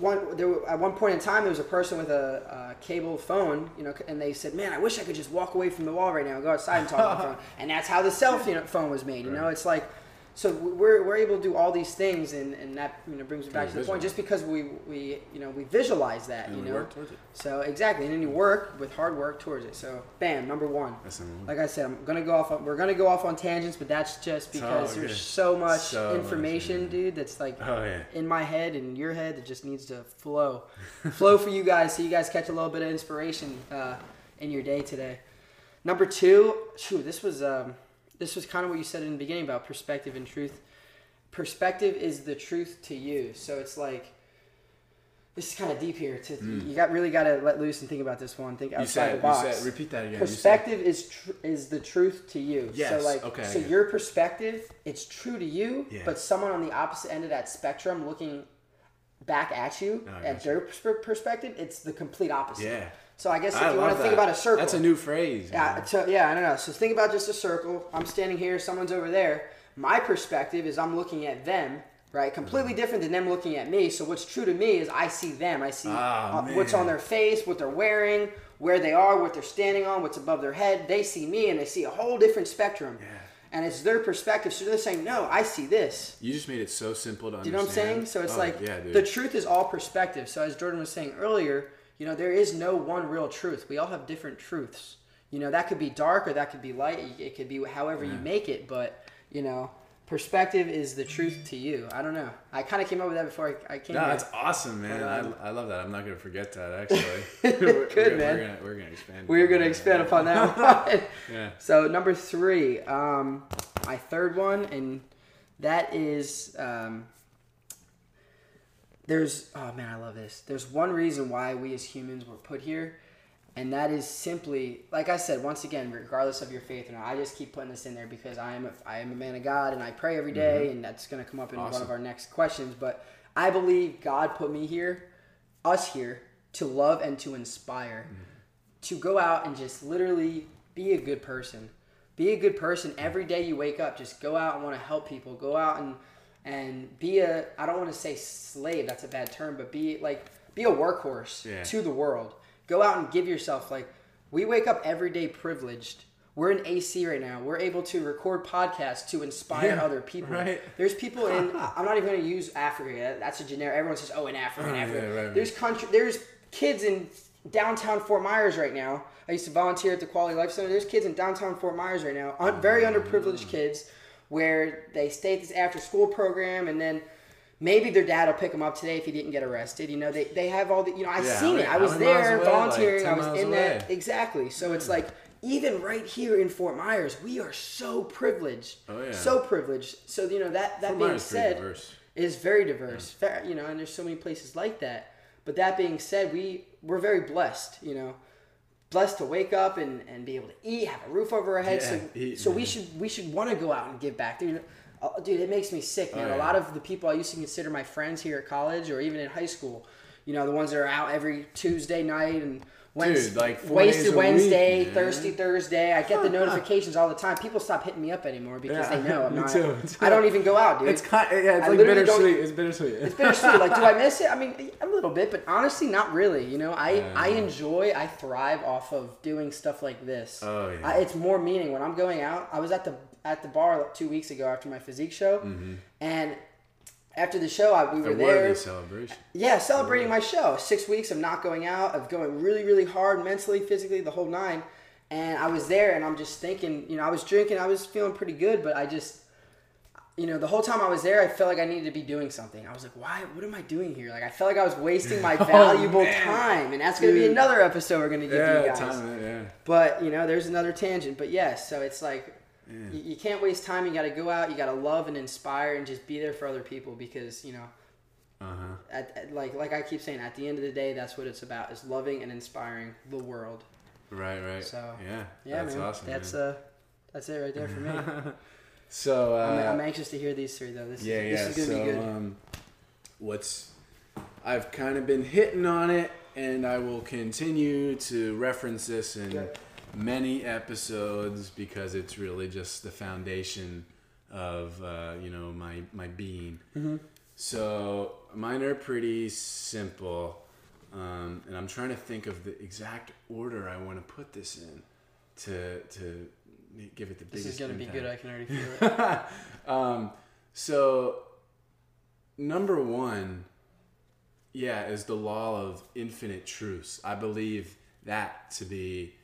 [SPEAKER 2] one there were, at one point in time there was a person with a, a, cable phone, you know, and they said, "Man, I wish I could just walk away from the wall right now and go outside and talk on the phone." And that's how the cell phone was made. You right. know, it's like so we're, we're able to do all these things and, and that you know brings me back to the point. just because we, we you know we visualize that and you know? so exactly. And then you work with hard work towards it. So bam number one. Like I said I'm gonna go off on, we're gonna go off on tangents but that's just because oh, there's so much so information dude that's like
[SPEAKER 1] oh, yeah.
[SPEAKER 2] in my head and your head that just needs to flow. Flow for you guys so you guys catch a little bit of inspiration uh, in your day today. Number two shoot this was um, this was kind of what you said in the beginning about perspective and truth. Perspective is the truth to you. So it's like this is kind of deep here. To mm. you got really got to let loose and think about this one. Think outside said, the box.
[SPEAKER 1] Said, repeat that again.
[SPEAKER 2] Perspective is tr- is the truth to you.
[SPEAKER 1] Yes.
[SPEAKER 2] So like,
[SPEAKER 1] okay.
[SPEAKER 2] So your perspective, it's true to you,
[SPEAKER 1] yeah.
[SPEAKER 2] but someone on the opposite end of that spectrum looking back at you oh, at their perspective, it's the complete opposite.
[SPEAKER 1] Yeah.
[SPEAKER 2] So I guess if I you want to think about a circle,
[SPEAKER 1] that's a new phrase.
[SPEAKER 2] Yeah, so, yeah, I don't know. So think about just a circle. I'm standing here, someone's over there. My perspective is I'm looking at them, right? Completely mm-hmm. different than them looking at me. So what's true to me is I see them. I see oh, what's on their face, what they're wearing, where they are, what they're standing on, what's above their head. They see me, and they see a whole different spectrum.
[SPEAKER 1] Yeah.
[SPEAKER 2] And it's their perspective. So they're saying, no, I see this.
[SPEAKER 1] You just made it so simple to
[SPEAKER 2] understand. Do you know what I'm saying? So it's oh, like yeah, the truth is all perspective. So as Jordan was saying earlier, you know, there is no one real truth. We all have different truths. You know, that could be dark or that could be light. It could be however yeah. you make it, but, you know, perspective is the truth to you. I don't know. I kind of came up with that before I, I came.
[SPEAKER 1] No,
[SPEAKER 2] here.
[SPEAKER 1] that's awesome, man. Um, I, I love that. I'm not gonna forget that actually.
[SPEAKER 2] we're, Good
[SPEAKER 1] we're,
[SPEAKER 2] man.
[SPEAKER 1] We're gonna, we're gonna expand.
[SPEAKER 2] We're gonna expand upon that
[SPEAKER 1] one. yeah.
[SPEAKER 2] So number three, um, my third one, and that is um, there's oh man, I love this. There's one reason why we as humans were put here, and that is simply like I said once again, regardless of your faith or not. I just keep putting this in there because I am a, I am a man of God and I pray every day, mm-hmm. and that's going to come up in awesome. one of our next questions. But I believe God put me here, us here, to love and to inspire, mm-hmm. to go out and just literally be a good person. Be a good person every day you wake up. Just go out and want to help people. Go out and and be a I don't want to say slave, that's a bad term, but be like be a workhorse yeah. to the world. Go out and give yourself like we wake up every day privileged. We're in AC right now. We're able to record podcasts to inspire yeah, other people.
[SPEAKER 1] Right.
[SPEAKER 2] There's people in I'm not even going to use Africa. That's a generic. Everyone says, "Oh, in Africa, in oh, Africa." Yeah, right, there's country. There's kids in downtown Fort Myers right now. I used to volunteer at the Quality Life Center. There's kids in downtown Fort Myers right now, un- very mm. underprivileged kids where they stay at this after school program and then maybe their dad will pick them up today if he didn't get arrested. You know, they, they have all the, you know, I've yeah, seen it. I was there volunteering. Like I was in away. that. Exactly. So it's like, even right here in Fort Myers, we are so privileged.
[SPEAKER 1] Oh, yeah.
[SPEAKER 2] So privileged. So, you know, that, that Fort being Myers said, is very diverse. Fair, you know, and there's so many places like that. But that being said, we we're very blessed. You know, blessed to wake up and, and be able to eat, have a roof over our heads.
[SPEAKER 1] Yeah,
[SPEAKER 2] so
[SPEAKER 1] eat,
[SPEAKER 2] so we should we should want to go out and give back. Dude, uh, dude, it makes me sick, man.
[SPEAKER 1] Oh, yeah.
[SPEAKER 2] A lot of the people I used to consider my friends here at college or even in high school, you know, the ones that are out every Tuesday night and Wednesday,
[SPEAKER 1] like four days
[SPEAKER 2] wasted
[SPEAKER 1] week,
[SPEAKER 2] Wednesday,
[SPEAKER 1] man.
[SPEAKER 2] Thirsty Thursday. I get the notifications all the time. People stop hitting me up anymore because
[SPEAKER 1] Yeah,
[SPEAKER 2] they know I'm not.
[SPEAKER 1] too, too.
[SPEAKER 2] I don't even go out, dude.
[SPEAKER 1] It's kind. Yeah, it's
[SPEAKER 2] I
[SPEAKER 1] like bittersweet. It's bittersweet.
[SPEAKER 2] It's bittersweet. Like, do I miss it? I mean, a little bit, but honestly, not really. You know, I
[SPEAKER 1] Yeah.
[SPEAKER 2] I enjoy, I thrive off of doing stuff like this.
[SPEAKER 1] Oh, yeah.
[SPEAKER 2] I, it's more meaning when I'm going out. I was at the at the bar like, two weeks ago after my physique show, mm-hmm. and after the show, I, we were there.
[SPEAKER 1] celebration.
[SPEAKER 2] Yeah, celebrating my show. Six weeks of not going out, of going really, really hard mentally, physically, the whole nine. And I was there and I'm just thinking, you know, I was drinking, I was feeling pretty good, but I just, you know, the whole time I was there, I felt like I needed to be doing something. I was like, why? What am I doing here? Like, I felt like I was wasting my oh, valuable
[SPEAKER 1] Oh,
[SPEAKER 2] time. And that's going to be
[SPEAKER 1] Dude.
[SPEAKER 2] another episode we're going to give you guys.
[SPEAKER 1] time. Yeah.
[SPEAKER 2] But you know, there's another tangent. But yes, so it's like you, you can't waste time. You got to go out. You got to love and inspire and just be there for other people because you know,
[SPEAKER 1] Uh huh.
[SPEAKER 2] at, at- like like I keep saying, at the end of the day, that's what it's about: is loving and inspiring the world.
[SPEAKER 1] Right. Right.
[SPEAKER 2] So,
[SPEAKER 1] yeah.
[SPEAKER 2] Yeah,
[SPEAKER 1] that's
[SPEAKER 2] man.
[SPEAKER 1] awesome.
[SPEAKER 2] that's
[SPEAKER 1] man.
[SPEAKER 2] uh, that's it right there for me.
[SPEAKER 1] so. Uh,
[SPEAKER 2] I'm, I'm anxious to hear these three though. This
[SPEAKER 1] yeah.
[SPEAKER 2] is, this
[SPEAKER 1] Yeah.
[SPEAKER 2] is gonna
[SPEAKER 1] so,
[SPEAKER 2] be good.
[SPEAKER 1] um, what's I've kind of been hitting on it, and I will continue to reference this
[SPEAKER 2] and.
[SPEAKER 1] Many episodes because it's really just the foundation of uh, you know my my being.
[SPEAKER 2] Mm-hmm.
[SPEAKER 1] So mine are pretty simple, um, and I'm trying to think of the exact order I want to put this in to to give it the biggest.
[SPEAKER 2] this is gonna be good. I can already feel it.
[SPEAKER 1] um, so number one, yeah, is the law of infinite truths. I believe that to be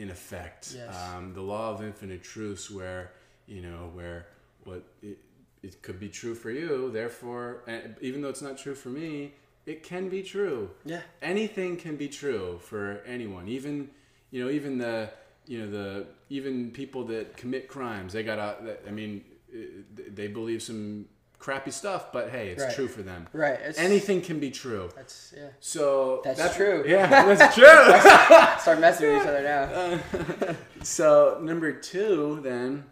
[SPEAKER 1] in effect.
[SPEAKER 2] Yes.
[SPEAKER 1] Um, the law of infinite truths, where you know where what it, it could be true for you, therefore, and even though it's not true for me, it can be true
[SPEAKER 2] yeah.
[SPEAKER 1] anything can be true for anyone even you know even the you know the even people that commit crimes they gotta i mean uh, they believe some crappy stuff but hey it's
[SPEAKER 2] Right.
[SPEAKER 1] true for them
[SPEAKER 2] Right. It's,
[SPEAKER 1] anything can be true
[SPEAKER 2] That's yeah.
[SPEAKER 1] so
[SPEAKER 2] That's true.
[SPEAKER 1] yeah that's true
[SPEAKER 2] Start messing with each other now.
[SPEAKER 1] so number two then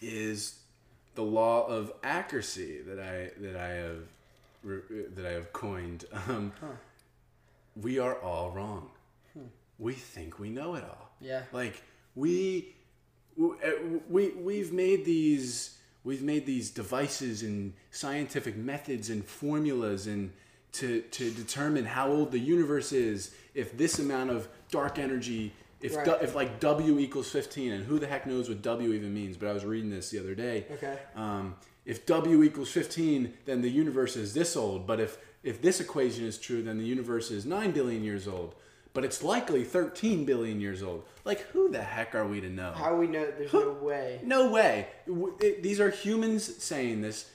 [SPEAKER 1] is the law of accuracy that I that I have that I have coined. Um, We are all wrong. We think we know it all.
[SPEAKER 2] Yeah.
[SPEAKER 1] Like we uh, we we've made these we've made these devices and scientific methods and formulas and to to determine how old the universe is if this amount of dark energy if
[SPEAKER 2] Right.
[SPEAKER 1] du- if like W equals 15 and who the heck knows what W even means but I was reading this the other day
[SPEAKER 2] Okay.
[SPEAKER 1] um, if W equals 15 then the universe is this old but if if this equation is true then the universe is 9 billion years old but it's likely 13 billion years old like who the heck are we to know
[SPEAKER 2] How we know? There's no way.
[SPEAKER 1] no way. It- these are humans saying this,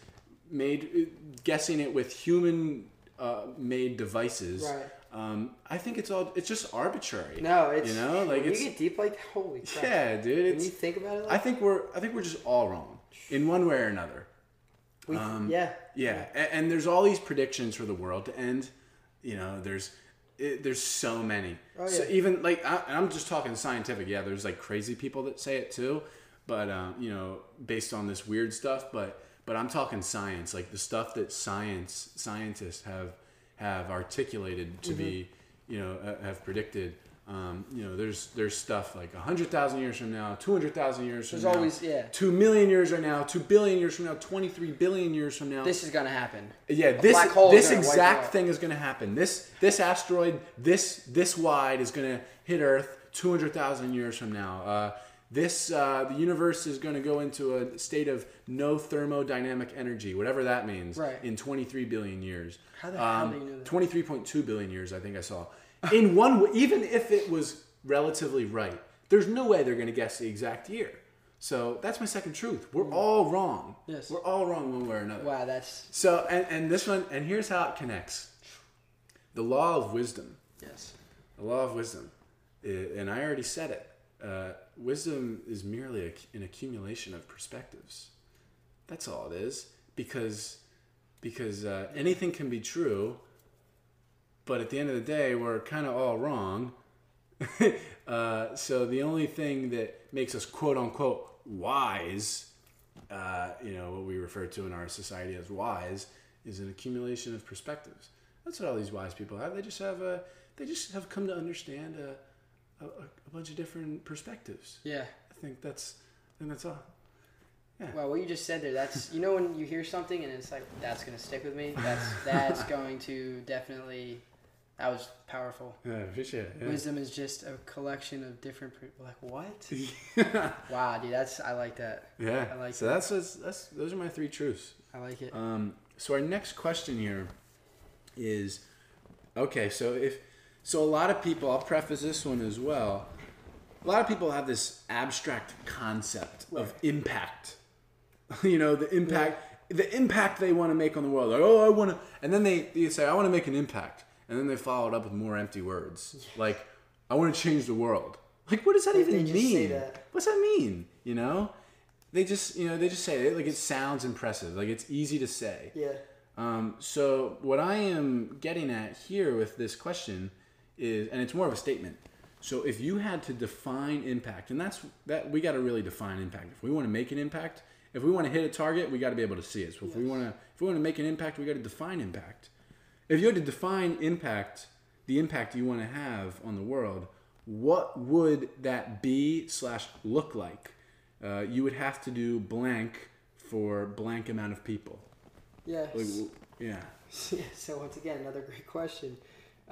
[SPEAKER 1] made guessing it with human uh, made devices.
[SPEAKER 2] Right.
[SPEAKER 1] Um, I think it's all it's just arbitrary.
[SPEAKER 2] No, it's
[SPEAKER 1] you know like
[SPEAKER 2] when
[SPEAKER 1] it's
[SPEAKER 2] you get deep like holy crap.
[SPEAKER 1] yeah, dude.
[SPEAKER 2] When
[SPEAKER 1] It's
[SPEAKER 2] you think about it, like
[SPEAKER 1] I think we're I think we're just all wrong in one way or another.
[SPEAKER 2] we,
[SPEAKER 1] um,
[SPEAKER 2] yeah,
[SPEAKER 1] Yeah, and, and there's all these predictions for the world to end. You know, there's it, there's so many.
[SPEAKER 2] Oh,
[SPEAKER 1] So even like I, I'm just talking scientific. Yeah, there's like crazy people that say it too, but um, you know, based on this weird stuff. But but I'm talking science, like the stuff that science scientists have have articulated to be,
[SPEAKER 2] Mm-hmm.
[SPEAKER 1] you know, uh, have predicted. Um, you know, there's there's stuff like hundred thousand years from now, two hundred thousand years from
[SPEAKER 2] There's
[SPEAKER 1] now,
[SPEAKER 2] always- yeah.
[SPEAKER 1] two million years from now, two billion years from now, twenty three billion years from now.
[SPEAKER 2] this is gonna happen.
[SPEAKER 1] Yeah, this
[SPEAKER 2] black hole
[SPEAKER 1] this
[SPEAKER 2] gonna
[SPEAKER 1] exact thing is going to happen. This this asteroid this this wide is going to hit Earth two hundred thousand years from now. Uh, this uh, the universe is going to go into a state of no thermodynamic energy, whatever that means,
[SPEAKER 2] Right.
[SPEAKER 1] in twenty three billion years.
[SPEAKER 2] How the hell do you know that?
[SPEAKER 1] Twenty three point two billion years, I think I saw. In one, w- even if it was relatively right, there's no way they're going to guess the exact year. So that's my second truth. We're all wrong.
[SPEAKER 2] Hmm. Yes.
[SPEAKER 1] We're all wrong one way or another.
[SPEAKER 2] Wow, that's
[SPEAKER 1] So, and, and this one, and here's how it connects the law of wisdom.
[SPEAKER 2] yes.
[SPEAKER 1] The law of wisdom. And I already said it. Uh, wisdom is merely a, an accumulation of perspectives. That's all it is. Because because uh, anything can be true, but at the end of the day, we're kind of all wrong. uh, so the only thing that makes us quote unquote wise, uh, you know, what we refer to in our society as wise, is an accumulation of perspectives. That's what all these wise people have. They just have a, they just have come to understand a, a, a bunch of different perspectives.
[SPEAKER 2] Yeah.
[SPEAKER 1] I think that's, I think that's all. Yeah.
[SPEAKER 2] Well, what you just said there, that's you know when you hear something and it's like that's gonna stick with me. That's that's going to definitely. That was powerful.
[SPEAKER 1] Yeah, appreciate it. Yeah.
[SPEAKER 2] Wisdom is just a collection of different. Pre- like what? wow, dude, that's I like that.
[SPEAKER 1] Yeah.
[SPEAKER 2] I like
[SPEAKER 1] so
[SPEAKER 2] that.
[SPEAKER 1] that's, that's that's those are my three truths.
[SPEAKER 2] I like it.
[SPEAKER 1] Um, so our next question here is, okay, so if so, a lot of people. I'll preface this one as well. A lot of people have this abstract concept of impact. you know, the impact, the impact they want to make on the world. Like, oh, I want to, and then they, they say, I want to make an impact, and then they followed up with more empty words, like, I want to change the world. Like, what does that even
[SPEAKER 2] they just
[SPEAKER 1] mean?
[SPEAKER 2] say that.
[SPEAKER 1] What's that mean? You know, they just, you know, they just say it like it sounds impressive, like it's easy to say.
[SPEAKER 2] yeah.
[SPEAKER 1] Um, so what I am getting at here with this question is, and it's more of a statement. So if you had to define impact, and that's that we got to really define impact. If we want to make an impact, if we want to hit a target, we got to be able to see it. So if we want to, if we want to make an impact, we got to define impact. If you had to define impact, the impact you want to have on the world, what would that be slash look like? Uh, you would have to do blank for blank amount of people.
[SPEAKER 2] Yes.
[SPEAKER 1] Like, yeah.
[SPEAKER 2] Yeah, so once again, another great question.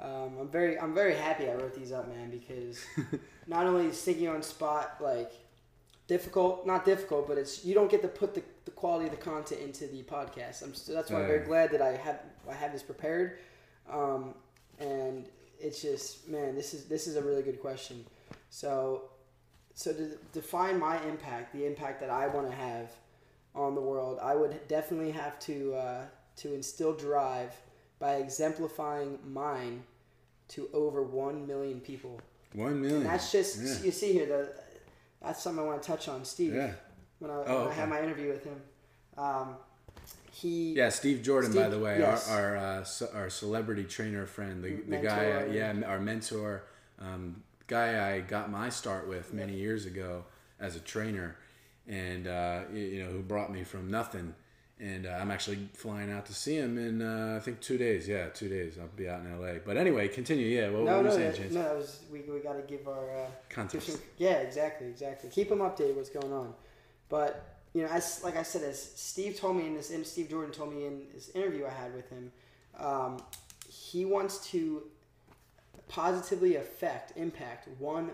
[SPEAKER 2] Um, I'm very, I'm very happy I wrote these up, man, because not only is thinking on spot like difficult, not difficult, but it's you don't get to put the, the quality of the content into the podcast. I'm so that's why I'm very glad that I have I have this prepared, um, and it's just man, this is this is a really good question. So, so to define my impact, the impact that I want to have on the world, I would definitely have to uh, to instill drive by exemplifying mine to over one million people.
[SPEAKER 1] One million.
[SPEAKER 2] And that's just
[SPEAKER 1] Yeah.
[SPEAKER 2] you see here the that's something I want to touch on, Steve.
[SPEAKER 1] Yeah.
[SPEAKER 2] When I,
[SPEAKER 1] Oh,
[SPEAKER 2] when I had my interview with him, um, he
[SPEAKER 1] Yeah, Steve Jordan, by the way,
[SPEAKER 2] yes.
[SPEAKER 1] our our, uh, ce- our celebrity trainer friend, the, the guy, uh,
[SPEAKER 2] yeah.
[SPEAKER 1] yeah, our mentor, um, guy I got my start with many years ago as a trainer, and uh, you know who brought me from nothing. And uh, I'm actually flying out to see him in uh, I think two days. Yeah, two days. I'll be out in LA. But anyway, continue. Yeah, what,
[SPEAKER 2] no
[SPEAKER 1] what were
[SPEAKER 2] no
[SPEAKER 1] you saying,
[SPEAKER 2] that,
[SPEAKER 1] Chance?
[SPEAKER 2] no was we, we got to give our uh,
[SPEAKER 1] Context.
[SPEAKER 2] yeah exactly exactly keep them updated what's going on, but you know as like I said as Steve told me in this and Steve Jordan told me in this interview I had with him, um, he wants to positively affect impact one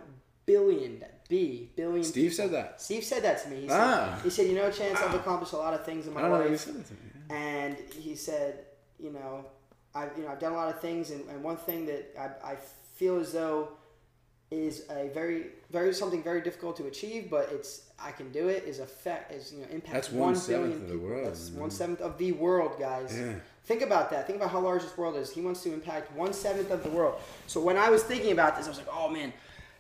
[SPEAKER 2] billion b billion.
[SPEAKER 1] Steve
[SPEAKER 2] people.
[SPEAKER 1] said that.
[SPEAKER 2] Steve said that to me. He said,
[SPEAKER 1] Ah.
[SPEAKER 2] he said, you know, Chance, I've accomplished a lot of things in my life
[SPEAKER 1] You said that to me.
[SPEAKER 2] and he said, you know, I've you know I've done a lot of things, and, and one thing that I, I feel as though is a very very something very difficult to achieve, but it's I can do it. Is affect is you know impact
[SPEAKER 1] That's
[SPEAKER 2] one
[SPEAKER 1] of the world,
[SPEAKER 2] That's
[SPEAKER 1] man.
[SPEAKER 2] one seventh of the world, guys.
[SPEAKER 1] Yeah.
[SPEAKER 2] Think about that. Think about how large this world is. He wants to impact one seventh of the world. So when I was thinking about this, I was like, oh man,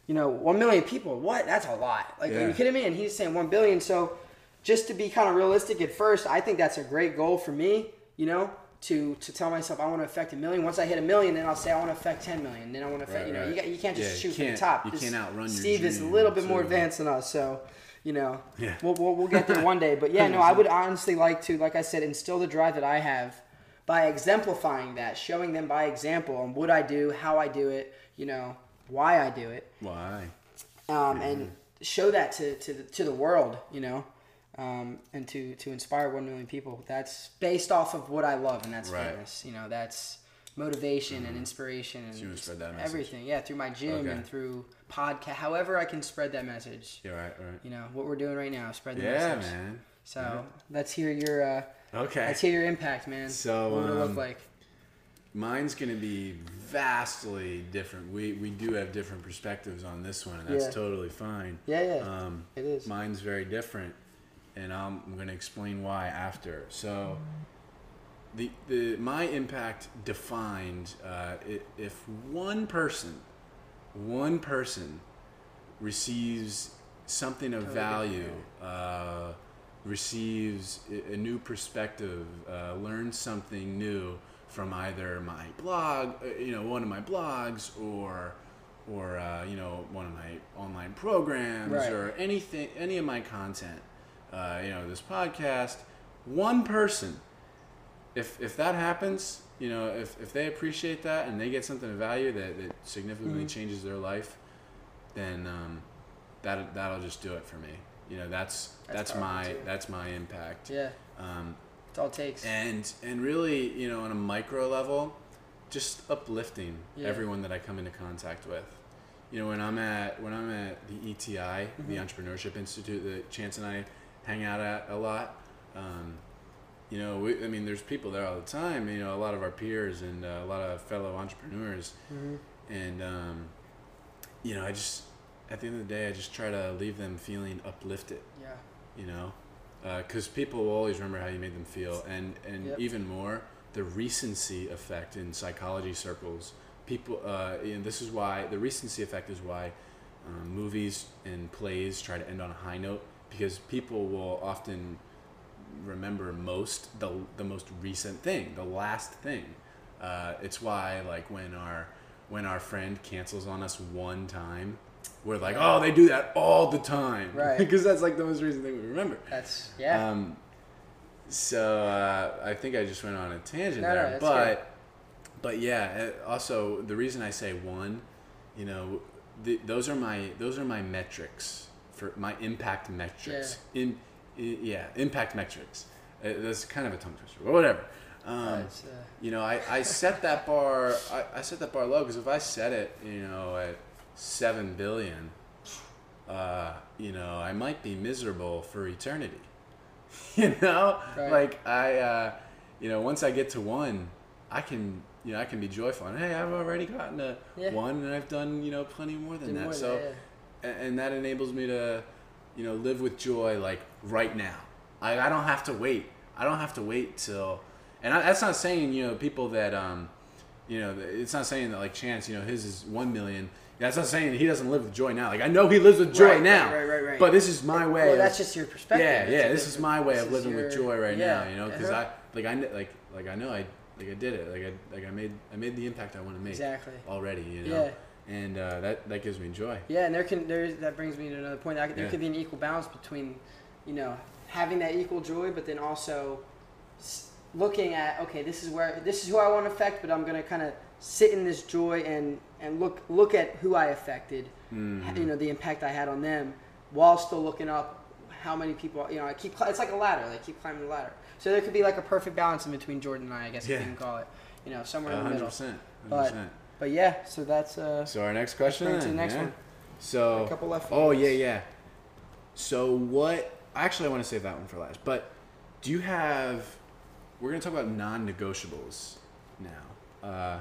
[SPEAKER 2] you know, one million people. What? That's a lot. Like, are you kidding me? And he's saying one billion. So just to be kind of realistic at first, I think that's a great goal for me. You know, to to tell myself I want to affect a million. Once I hit a million, then I'll say I want to affect ten million. Then I want to affect.
[SPEAKER 1] Right,
[SPEAKER 2] you know,
[SPEAKER 1] right.
[SPEAKER 2] you, got, you can't just
[SPEAKER 1] Yeah,
[SPEAKER 2] shoot from the top.
[SPEAKER 1] you can't outrun your
[SPEAKER 2] Steve is a little bit more advanced than us, so you know,
[SPEAKER 1] Yeah.
[SPEAKER 2] we'll, we'll, we'll get there one day. But yeah, no, I would honestly like to, like I said, instill the drive that I have by exemplifying that, showing them by example on what I do, how I do it, you know, why I do it,
[SPEAKER 1] Why?
[SPEAKER 2] um, and show that to, to, the, to the world, you know, um, and to, to inspire 1 million people. That's based off of what I love, and that's
[SPEAKER 1] Right.
[SPEAKER 2] fitness. You know, that's motivation and inspiration and
[SPEAKER 1] you wanna spread that
[SPEAKER 2] everything. Yeah, through my gym
[SPEAKER 1] Okay.
[SPEAKER 2] and through podcast, however I can spread that message.
[SPEAKER 1] Yeah, right, right.
[SPEAKER 2] You know, what we're doing right now, spread the
[SPEAKER 1] Yeah,
[SPEAKER 2] message.
[SPEAKER 1] man.
[SPEAKER 2] So let's hear your uh,
[SPEAKER 1] Okay.
[SPEAKER 2] let's hear your impact, man.
[SPEAKER 1] So,
[SPEAKER 2] what would it
[SPEAKER 1] um,
[SPEAKER 2] look like?
[SPEAKER 1] Mine's going to be vastly different. We we do have different perspectives on this one, and that's
[SPEAKER 2] Yeah.
[SPEAKER 1] totally fine.
[SPEAKER 2] Yeah, yeah,
[SPEAKER 1] Um,
[SPEAKER 2] it is.
[SPEAKER 1] mine's very different, and I'm, I'm going to explain why after. So, the the my impact defined uh, i if one person, one person receives something of
[SPEAKER 2] Totally
[SPEAKER 1] value uh, receives a new perspective, uh, learns something new from either my blog, uh, you know, one of my blogs, or or uh, you know, one of my online programs, right. or anything, any of my content, uh, you know, this podcast, one person, if if that happens, you know, if if they appreciate that and they get something of value that, that significantly mm-hmm. changes their life, then um, that that'll just do it for me. You know, that's that's, that's my too. that's my impact.
[SPEAKER 2] Yeah. Um, it's all it takes.
[SPEAKER 1] And and really, you know, on a micro level, just uplifting yeah. everyone that I come into contact with. You know, when I'm at when I'm at the ETI, mm-hmm. the Entrepreneurship Institute that Chance and I hang out at a lot. Um, you know, we, I mean, there's people there all the time. You know, a lot of our peers and uh, a lot of fellow entrepreneurs, mm-hmm. and um, you know, I just at the end of the day, I just try to leave them feeling uplifted.
[SPEAKER 2] Yeah.
[SPEAKER 1] You know, because uh, people will always remember how you made them feel, and and yep. even more the recency effect in psychology circles. People, uh, and this is why the recency effect is why um, movies and plays try to end on a high note because people will often remember most the the most recent thing, the last thing. Uh, it's why like when our when our friend cancels on us one time, we're like, oh, they do that all the time,
[SPEAKER 2] right?
[SPEAKER 1] because that's like the most recent thing we remember.
[SPEAKER 2] That's yeah. Um,
[SPEAKER 1] so uh, I think I just went on a tangent no, there, no, but good. but yeah. Uh, also, the reason I say one, you know, the, those are my those are my metrics for my impact metrics. Yeah. In, in yeah, impact metrics. Uh, that's kind of a tongue twister, but whatever. Um, uh, you know, I, I set that bar. I, I set that bar low because if I set it, you know, at seven billion, uh, you know, I might be miserable for eternity. you know, right. like I, uh, you know, once I get to one, I can, you know, I can be joyful. And hey, I've already gotten to yeah. one, and I've done, you know, plenty more than that. More so, yeah. and that enables me to, you know, live with joy like right now. I, I don't have to wait. I don't have to wait till, and I, that's not saying you know people that um, you know, it's not saying that like Chance, you know, his is one million that's not saying he doesn't live with joy now. Like I know he lives with joy
[SPEAKER 2] right,
[SPEAKER 1] now.
[SPEAKER 2] Right, right, right,
[SPEAKER 1] But this is my way.
[SPEAKER 2] Well,
[SPEAKER 1] of,
[SPEAKER 2] that's just your perspective.
[SPEAKER 1] Yeah, yeah. This is my way of living your, with joy right
[SPEAKER 2] yeah,
[SPEAKER 1] now. You know, because uh-huh. I like I like like I know I like I did it. Like I like I made I made the impact I want to make.
[SPEAKER 2] Exactly.
[SPEAKER 1] Already, you know. Yeah. And uh, that that gives me joy.
[SPEAKER 2] Yeah, and there can there that brings me to another point. There yeah. could be an equal balance between, you know, having that equal joy, but then also looking at okay, this is where this is who I want to affect, but I'm gonna kind of sit in this joy and and look look at who I affected, mm-hmm. you know, the impact I had on them, while still looking up how many people, you know, I keep it's like a ladder, I keep climbing the ladder. So there could be like a perfect balance in between Jordan and I, I guess yeah. if you can call it, you know, somewhere in the 100%, middle. 100%. But but yeah, so that's uh.
[SPEAKER 1] So our next question.
[SPEAKER 2] To the next
[SPEAKER 1] yeah.
[SPEAKER 2] one.
[SPEAKER 1] So
[SPEAKER 2] a couple left.
[SPEAKER 1] Oh yeah, yeah. So what? Actually, I want to save that one for last. But do you have? We're gonna talk about non-negotiables now. Uh,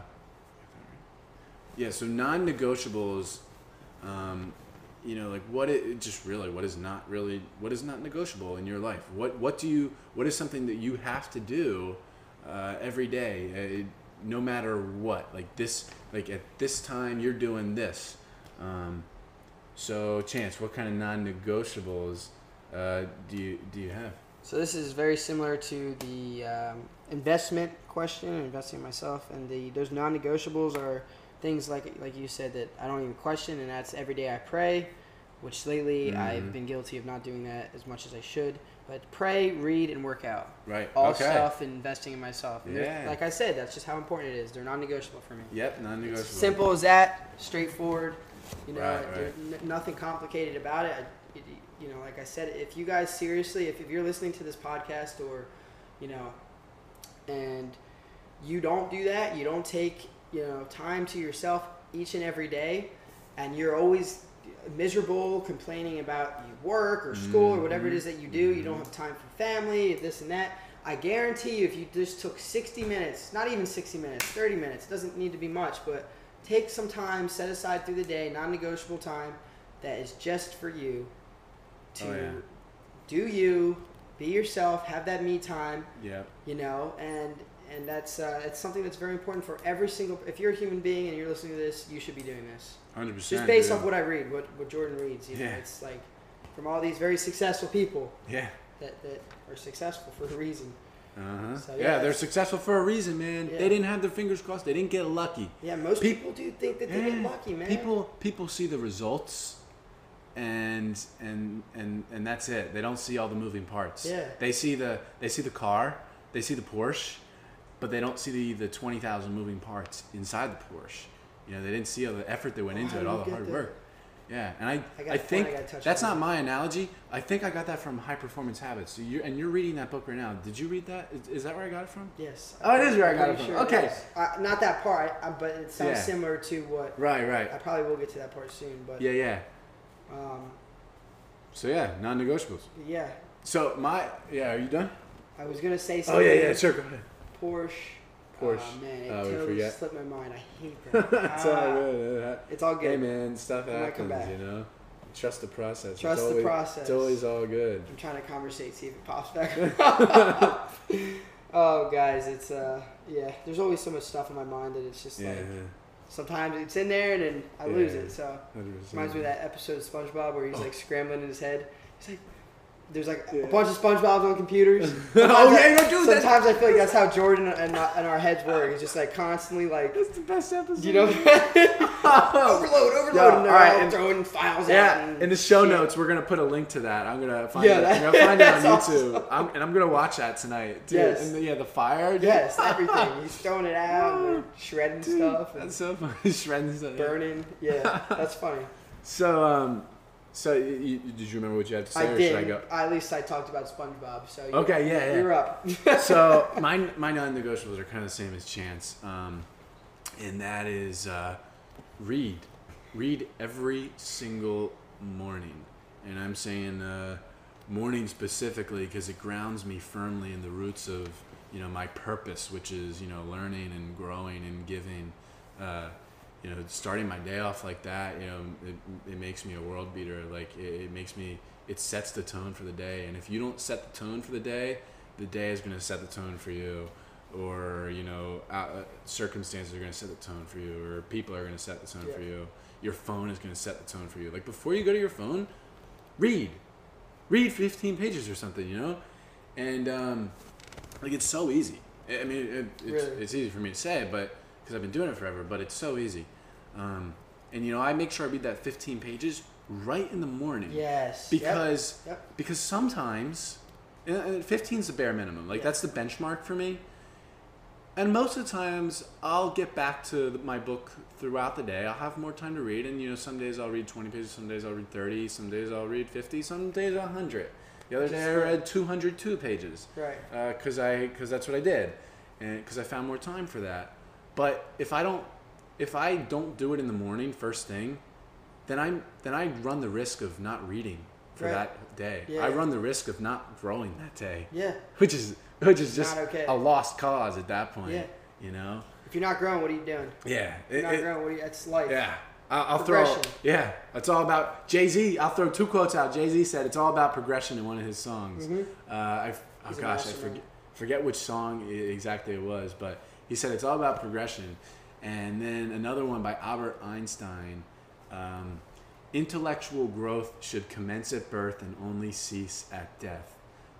[SPEAKER 1] yeah, so non-negotiables, um, you know, like what it just really what is not really what is not negotiable in your life. What what do you what is something that you have to do uh, every day, uh, no matter what. Like this, like at this time you're doing this. Um, so, Chance, what kind of non-negotiables uh, do you do you have?
[SPEAKER 2] So this is very similar to the um, investment question, investing in myself, and the those non-negotiables are things like like you said that I don't even question, and that's every day I pray, which lately mm-hmm. I've been guilty of not doing that as much as I should. But pray, read, and work out.
[SPEAKER 1] Right.
[SPEAKER 2] All
[SPEAKER 1] okay.
[SPEAKER 2] stuff investing in myself. And yeah. Like I said, that's just how important it is. They're non-negotiable for me.
[SPEAKER 1] Yep, non-negotiable.
[SPEAKER 2] It's simple as that. Straightforward. You know,
[SPEAKER 1] right, right.
[SPEAKER 2] N- nothing complicated about it. I, it. You know, like I said, if you guys seriously, if, if you're listening to this podcast or, you know, and you don't do that, you don't take you know time to yourself each and every day, and you're always miserable, complaining about your work or school mm-hmm. or whatever it is that you do. You don't have time for family, this and that. I guarantee you, if you just took 60 minutes, not even 60 minutes, 30 minutes, doesn't need to be much, but take some time, set aside through the day, non negotiable time that is just for you to oh, yeah. do you, be yourself, have that me time.
[SPEAKER 1] Yeah.
[SPEAKER 2] You know, and and that's uh, it's something that's very important for every single. If you're a human being and you're listening to this, you should be doing this.
[SPEAKER 1] Hundred percent.
[SPEAKER 2] Just based off what I read, what what Jordan reads, you know, yeah. it's like from all these very successful people.
[SPEAKER 1] Yeah.
[SPEAKER 2] that, that are successful for a reason.
[SPEAKER 1] Uh-huh.
[SPEAKER 2] So,
[SPEAKER 1] yeah,
[SPEAKER 2] yeah,
[SPEAKER 1] they're successful for a reason, man.
[SPEAKER 2] Yeah.
[SPEAKER 1] They didn't have their fingers crossed. They didn't get lucky.
[SPEAKER 2] Yeah, most
[SPEAKER 1] Peop-
[SPEAKER 2] people do think that they get lucky, man.
[SPEAKER 1] People people see the results and and and and that's it. They don't see all the moving parts.
[SPEAKER 2] Yeah.
[SPEAKER 1] They see the they see the car, they see the Porsche, but they don't see the the 20,000 moving parts inside the Porsche. You know, they didn't see all the effort that went into it, all the hard work. Yeah, and I,
[SPEAKER 2] I
[SPEAKER 1] I,
[SPEAKER 2] got a point
[SPEAKER 1] think
[SPEAKER 2] I
[SPEAKER 1] that's not my analogy. I think I got that from High Performance Habits. So you're, and you're reading that book right now. Did you read that? Is, is that where I got it from?
[SPEAKER 2] Yes.
[SPEAKER 1] Oh, it is where I got it from.
[SPEAKER 2] sure
[SPEAKER 1] Okay.
[SPEAKER 2] Uh, not that part, I, but it sounds
[SPEAKER 1] Yeah.
[SPEAKER 2] similar to what.
[SPEAKER 1] Right, right.
[SPEAKER 2] I probably will get to that part soon, but
[SPEAKER 1] Yeah, yeah.
[SPEAKER 2] um,
[SPEAKER 1] So yeah, non-negotiables.
[SPEAKER 2] yeah.
[SPEAKER 1] So my yeah, are you done?
[SPEAKER 2] I was gonna say
[SPEAKER 1] Oh yeah, yeah, sure, go ahead.
[SPEAKER 2] Porsche.
[SPEAKER 1] Porsche.
[SPEAKER 2] Oh man, it
[SPEAKER 1] Uh,
[SPEAKER 2] totally
[SPEAKER 1] forget.
[SPEAKER 2] slipped my mind. I hate that.
[SPEAKER 1] it's all
[SPEAKER 2] Ah,
[SPEAKER 1] good.
[SPEAKER 2] It's all good.
[SPEAKER 1] Hey man, stuff
[SPEAKER 2] might
[SPEAKER 1] happens, you know. Trust the process.
[SPEAKER 2] Trust
[SPEAKER 1] it's
[SPEAKER 2] the
[SPEAKER 1] always,
[SPEAKER 2] process.
[SPEAKER 1] It's always all good.
[SPEAKER 2] I'm trying to conversate, see if it pops back. oh, guys, it's uh, yeah. There's always so much stuff in my mind that it's just
[SPEAKER 1] Yeah,
[SPEAKER 2] like sometimes it's in there and then I lose it. So
[SPEAKER 1] hundred percent.
[SPEAKER 2] reminds me of that episode of SpongeBob where he's like scrambling in his head. He's like, there's like
[SPEAKER 1] Yeah.
[SPEAKER 2] a bunch of SpongeBob's on computers.
[SPEAKER 1] Oh yeah, yeah, dude. That's,
[SPEAKER 2] Sometimes I feel like that's how Jordan and, my, and our heads work. It's just like constantly like,
[SPEAKER 1] that's the best episode.
[SPEAKER 2] you know, overload, overload,
[SPEAKER 1] Yeah,
[SPEAKER 2] and they're
[SPEAKER 1] all right,
[SPEAKER 2] all
[SPEAKER 1] and-
[SPEAKER 2] throwing files.
[SPEAKER 1] Yeah,
[SPEAKER 2] and
[SPEAKER 1] in the show
[SPEAKER 2] shit.
[SPEAKER 1] notes, we're gonna put a link to that. I'm gonna find
[SPEAKER 2] Yeah,
[SPEAKER 1] it.
[SPEAKER 2] that-
[SPEAKER 1] I'm gonna find it on YouTube, I'm, and I'm gonna watch that tonight. Dude.
[SPEAKER 2] Yes.
[SPEAKER 1] And the, yeah, the fire. dude.
[SPEAKER 2] Yes, everything. He's throwing it out, and shredding
[SPEAKER 1] Dude,
[SPEAKER 2] stuff, and
[SPEAKER 1] That's so funny. Shredding stuff.
[SPEAKER 2] burning. Yeah, that's funny.
[SPEAKER 1] So, um, so you, did you remember what you had to say,
[SPEAKER 2] I
[SPEAKER 1] or
[SPEAKER 2] did.
[SPEAKER 1] should I go?
[SPEAKER 2] At least I talked about SpongeBob. So you,
[SPEAKER 1] Okay, yeah, yeah.
[SPEAKER 2] you're up.
[SPEAKER 1] so my my non-negotiables are kind of the same as Chance, um, and that is uh, read, read every single morning, and I'm saying uh, morning specifically because it grounds me firmly in the roots of you know my purpose, which is you know learning and growing and giving. Uh, you know, starting my day off like that, you know, it, it makes me a world beater. Like it, it makes me, it sets the tone for the day. And if you don't set the tone for the day, the day is going to set the tone for you, or you know, uh, circumstances are going to set the tone for you, or people are going to set the tone for you. Your phone is going to set the tone for you. Like before you go to your phone, read, read 15 pages or something, you know, and um, like it's so easy. I I mean, it, it's,
[SPEAKER 2] Really?
[SPEAKER 1] it's easy for me to say, but because I've been doing it forever, but it's so easy. Um, and you know, I make sure I read that 15 pages right in the morning
[SPEAKER 2] yes.
[SPEAKER 1] because
[SPEAKER 2] Yep. Yep.
[SPEAKER 1] because sometimes and- and 15 is the bare minimum like
[SPEAKER 2] Yeah.
[SPEAKER 1] that's the benchmark for me and most of the times i'll get back to my book throughout the day i'll have more time to read and you know some days i'll read 20 pages some days i'll read 30 some days i'll read 50 some days 100 the other day i read 202 pages
[SPEAKER 2] Right.
[SPEAKER 1] because I because that's what I did, and because I found more time for that. But if I don't if I don't do it in the morning first thing, then I'm then I run the risk of not reading for
[SPEAKER 2] Right.
[SPEAKER 1] that day.
[SPEAKER 2] Yeah.
[SPEAKER 1] I run the risk of not growing that day,
[SPEAKER 2] Yeah.
[SPEAKER 1] which is which is just
[SPEAKER 2] okay.
[SPEAKER 1] a lost cause at that point.
[SPEAKER 2] Yeah.
[SPEAKER 1] You know.
[SPEAKER 2] If you're not growing, what are you doing?
[SPEAKER 1] Yeah.
[SPEAKER 2] If you're
[SPEAKER 1] It-
[SPEAKER 2] not
[SPEAKER 1] it-
[SPEAKER 2] growing, what you? That's life.
[SPEAKER 1] yeah. I'll, I'll throw. Yeah, it's all about Jay Z. I'll throw two quotes out. Jay Z said it's all about progression in one of his songs.
[SPEAKER 2] Mhm.
[SPEAKER 1] Uh, I, oh
[SPEAKER 2] He's
[SPEAKER 1] gosh, I forget, forget which song exactly it was, but he said it's all about progression. And then another one by Albert Einstein um, intellectual growth should commence at birth and only cease at death.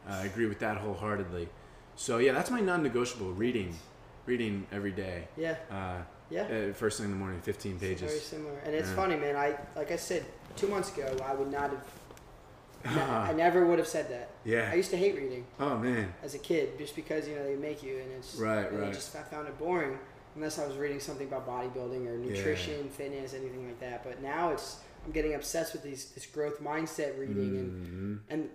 [SPEAKER 1] Uh, I agree with that wholeheartedly. So, yeah, that's my non negotiable reading. Reading every day.
[SPEAKER 2] Yeah.
[SPEAKER 1] Uh,
[SPEAKER 2] Yeah.
[SPEAKER 1] uh, first thing in the morning, 15 pages.
[SPEAKER 2] Very similar. And it's funny, man. I like I said two months ago, I would not have. Ne- I never would have said that.
[SPEAKER 1] Yeah.
[SPEAKER 2] I used to hate reading
[SPEAKER 1] Oh, man.
[SPEAKER 2] as a kid, just because you know they make you, and it's
[SPEAKER 1] Right,
[SPEAKER 2] and I
[SPEAKER 1] right.
[SPEAKER 2] just I found it boring unless I was reading something about bodybuilding or nutrition, fitness, anything like that. But now it's I'm getting obsessed with these this growth mindset reading and
[SPEAKER 1] Mhm.
[SPEAKER 2] and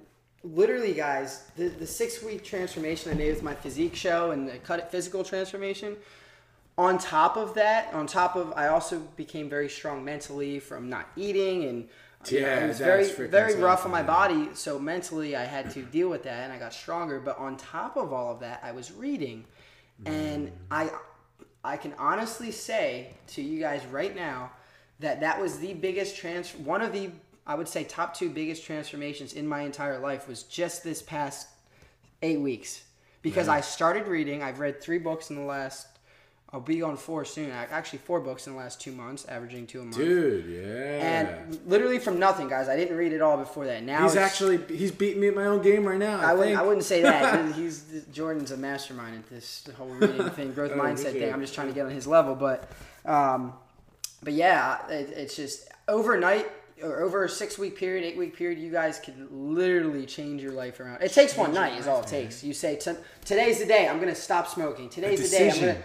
[SPEAKER 2] literally guys the, the six week transformation i made with my physique show and the cut it physical transformation on top of that on top of i also became very strong mentally from not eating and
[SPEAKER 1] Yeah,
[SPEAKER 2] it was very very rough on my body so mentally i had to deal with that and i got stronger but on top of all of that i was reading. And i i can honestly say to you guys right now that that was the biggest trans one of the i would say top two biggest transformations in my entire life was just this past eight weeks. Because i started reading i've read three books in the last i'll be on four soon ac- actually four books in the last two months averaging two a month
[SPEAKER 1] Dude, yeah.
[SPEAKER 2] and literally from nothing, guys. I didn't read it all before that. Now
[SPEAKER 1] He's actually he's beating me at my own game right now. I,
[SPEAKER 2] I wouldn't. I wouldn't say that. He's Jordan's a mastermind at this whole reading thing, growth
[SPEAKER 1] Oh,
[SPEAKER 2] mindset thing. I'm just trying to get on his level, but, um, but yeah, it, it's just overnight or over a six week period, eight week period, you guys can literally change your life around. It takes one night, is all it takes. You say today's the day. I'm gonna stop smoking. Today's the day. I'm gonna.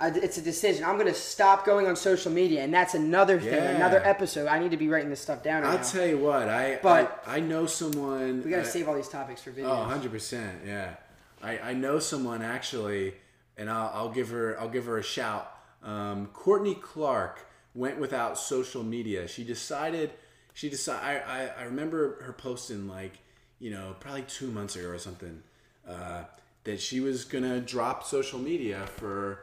[SPEAKER 2] I, it's a decision. I'm gonna stop going on social media, and that's another thing,
[SPEAKER 1] Yeah.
[SPEAKER 2] another episode. I need to be writing this stuff down. Right
[SPEAKER 1] I'll
[SPEAKER 2] now.
[SPEAKER 1] tell you what. I
[SPEAKER 2] But-
[SPEAKER 1] I, I know someone.
[SPEAKER 2] we gotta
[SPEAKER 1] uh,
[SPEAKER 2] save all these topics for videos.
[SPEAKER 1] Oh, 100 percent. Yeah, I, I know someone actually, and I'll, I'll give her I'll give her a shout. Um, Courtney Clark went without social media. She decided she decided. I, I, I remember her posting like you know probably two months ago or something uh, that she was gonna drop social media for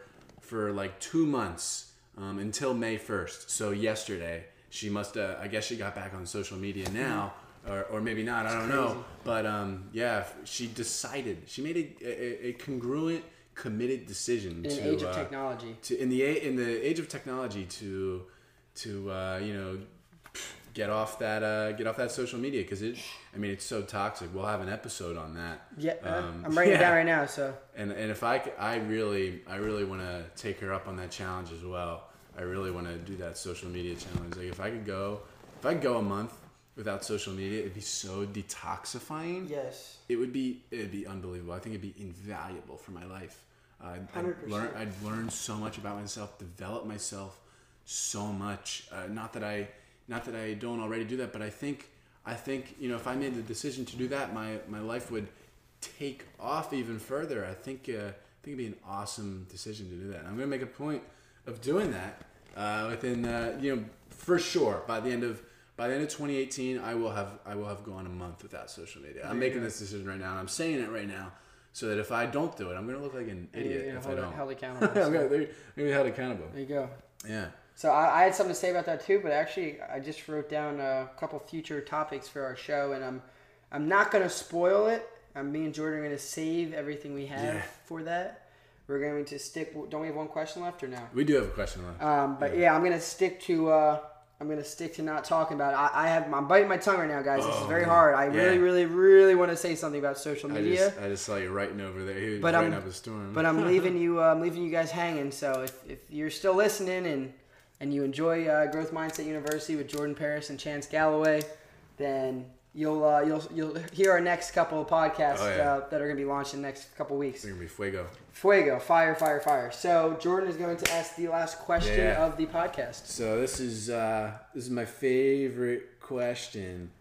[SPEAKER 1] for like two months um, until May first. So yesterday she must uh, I guess she got back on social media now. Or, or maybe not. I don't know. But um, yeah, she decided. She made a, a, a congruent, committed decision
[SPEAKER 2] in
[SPEAKER 1] to
[SPEAKER 2] an age of
[SPEAKER 1] uh,
[SPEAKER 2] technology.
[SPEAKER 1] to in the in the age of technology to to uh, you know get off that uh, get off that social media because it I mean it's so toxic. We'll have an episode on that.
[SPEAKER 2] Yeah, uh,
[SPEAKER 1] Um,
[SPEAKER 2] I'm writing it down right now. So
[SPEAKER 1] And and if I I really I really want to take her up on that challenge as well. I really want to do that social media challenge. Like if I could go if I could go a month without social media, it'd be so detoxifying
[SPEAKER 2] yes,
[SPEAKER 1] it would be it'd be unbelievable. I think it'd be invaluable for my life. Uh, I'd, I'd
[SPEAKER 2] 100%.
[SPEAKER 1] learn I'd learn so much about myself, develop myself so much. Uh, not that I not that I don't already do that, but I think I think you know if I made the decision to do that, my my life would take off even further. I think uh, I think it'd be an awesome decision to do that. I'm gonna make a point of doing that uh, within uh, you know for sure by the end of by the end of 2018 I will have I will have gone a month without social media. I'm making this decision right now and I'm saying it right now so that if I don't do it, I'm gonna look like an idiot
[SPEAKER 2] know,
[SPEAKER 1] if I don't.
[SPEAKER 2] held accountable.
[SPEAKER 1] I'm
[SPEAKER 2] so
[SPEAKER 1] they're gonna be held accountable.
[SPEAKER 2] there you go.
[SPEAKER 1] Yeah.
[SPEAKER 2] So I, I had something to say about that too, but actually I just wrote down a couple future topics for our show, and I'm I'm not gonna spoil it. I'm me and Jordan are gonna save everything we have
[SPEAKER 1] Yeah.
[SPEAKER 2] for that. We're going to stick. Don't we have one question left or no?
[SPEAKER 1] We do have a question left.
[SPEAKER 2] Um, but yeah. I'm gonna stick to. Uh, I'm gonna stick to not talking about it. I, I have. I'm biting my tongue right now, guys. This is
[SPEAKER 1] Oh,
[SPEAKER 2] very
[SPEAKER 1] man.
[SPEAKER 2] hard. I
[SPEAKER 1] Yeah.
[SPEAKER 2] really, really, really want to say something about social
[SPEAKER 1] I
[SPEAKER 2] media.
[SPEAKER 1] just I just saw you writing over there. He was
[SPEAKER 2] But
[SPEAKER 1] writing
[SPEAKER 2] I'm-
[SPEAKER 1] up a storm.
[SPEAKER 2] But I'm leaving you. Uh, I'm leaving you guys hanging. So if, if you're still listening and and you enjoy uh, Growth Mindset University with Jordan Paris and Chance Galloway, then you'll uh, you'll you'll hear our next couple of podcasts
[SPEAKER 1] Oh, yeah.
[SPEAKER 2] uh, that are going to be launched in the next couple of weeks.
[SPEAKER 1] it's gonna be fuego.
[SPEAKER 2] Fuego, fire, fire, fire. So Jordan is going to ask the last question
[SPEAKER 1] Yeah.
[SPEAKER 2] of the podcast.
[SPEAKER 1] So this is uh, this is my favorite question,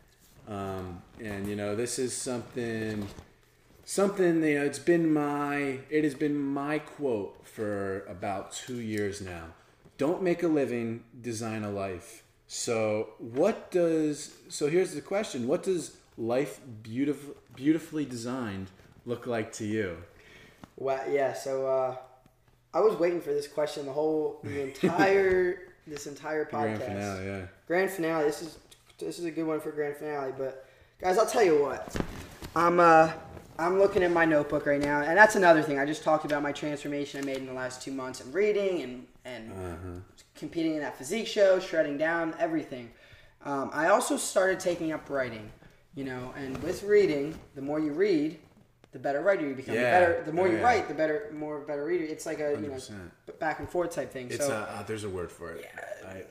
[SPEAKER 1] um, and you know this is something something you know it's been my it has been my quote for about two years now. Don't make a living, design a life. So what does so here's the question: What does life beautiful beautifully designed look like to you?
[SPEAKER 2] Well, yeah. So uh, I was waiting for this question the whole the entire this entire podcast.
[SPEAKER 1] Grand finale, yeah.
[SPEAKER 2] Grand finale. This is this is a good one for grand finale. But guys, I'll tell you what. I'm uh I'm looking at my notebook right now, and that's another thing. I just talked about my transformation I made in the last two months of reading and and competing in that physique show, shredding down everything. Um, I also started taking up writing. You know, and with reading, the more you read, the better writer you become. The
[SPEAKER 1] Yeah.
[SPEAKER 2] better, the more
[SPEAKER 1] Oh,
[SPEAKER 2] you write, the better, more better reader. It's like a you know back and forth type thing.
[SPEAKER 1] It's
[SPEAKER 2] so
[SPEAKER 1] uh, uh, there's a word for it. I,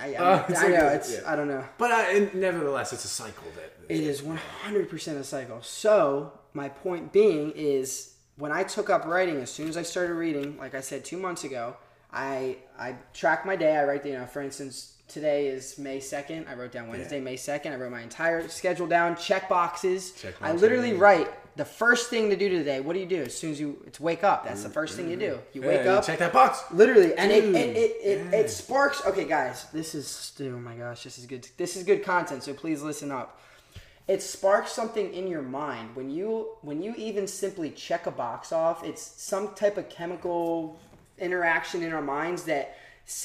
[SPEAKER 2] I, I,
[SPEAKER 1] Uh,
[SPEAKER 2] I know
[SPEAKER 1] a-
[SPEAKER 2] it's
[SPEAKER 1] yeah.
[SPEAKER 2] I don't know.
[SPEAKER 1] But and nevertheless, it's a cycle that.
[SPEAKER 2] It is 100% a cycle. So, my point being is when I took up writing, as soon as I started reading, like I said two months ago, I I track my day. I write, the you know, for instance, today is May 2nd. I wrote down Wednesday, May 2nd. I wrote my entire schedule down, check boxes.
[SPEAKER 1] Check
[SPEAKER 2] I literally
[SPEAKER 1] yeah.
[SPEAKER 2] write the first thing to do today. What do you do? As soon as you, it's wake up. That's the first thing you do. You wake
[SPEAKER 1] Yeah,
[SPEAKER 2] up.
[SPEAKER 1] Check that box.
[SPEAKER 2] Literally, and it it, it, it,
[SPEAKER 1] yeah.
[SPEAKER 2] it sparks. Okay, guys, this is oh my gosh, this is good. This is good content. So please listen up. It sparks something in your mind when you when you even simply check a box off. It's some type of chemical interaction in our minds that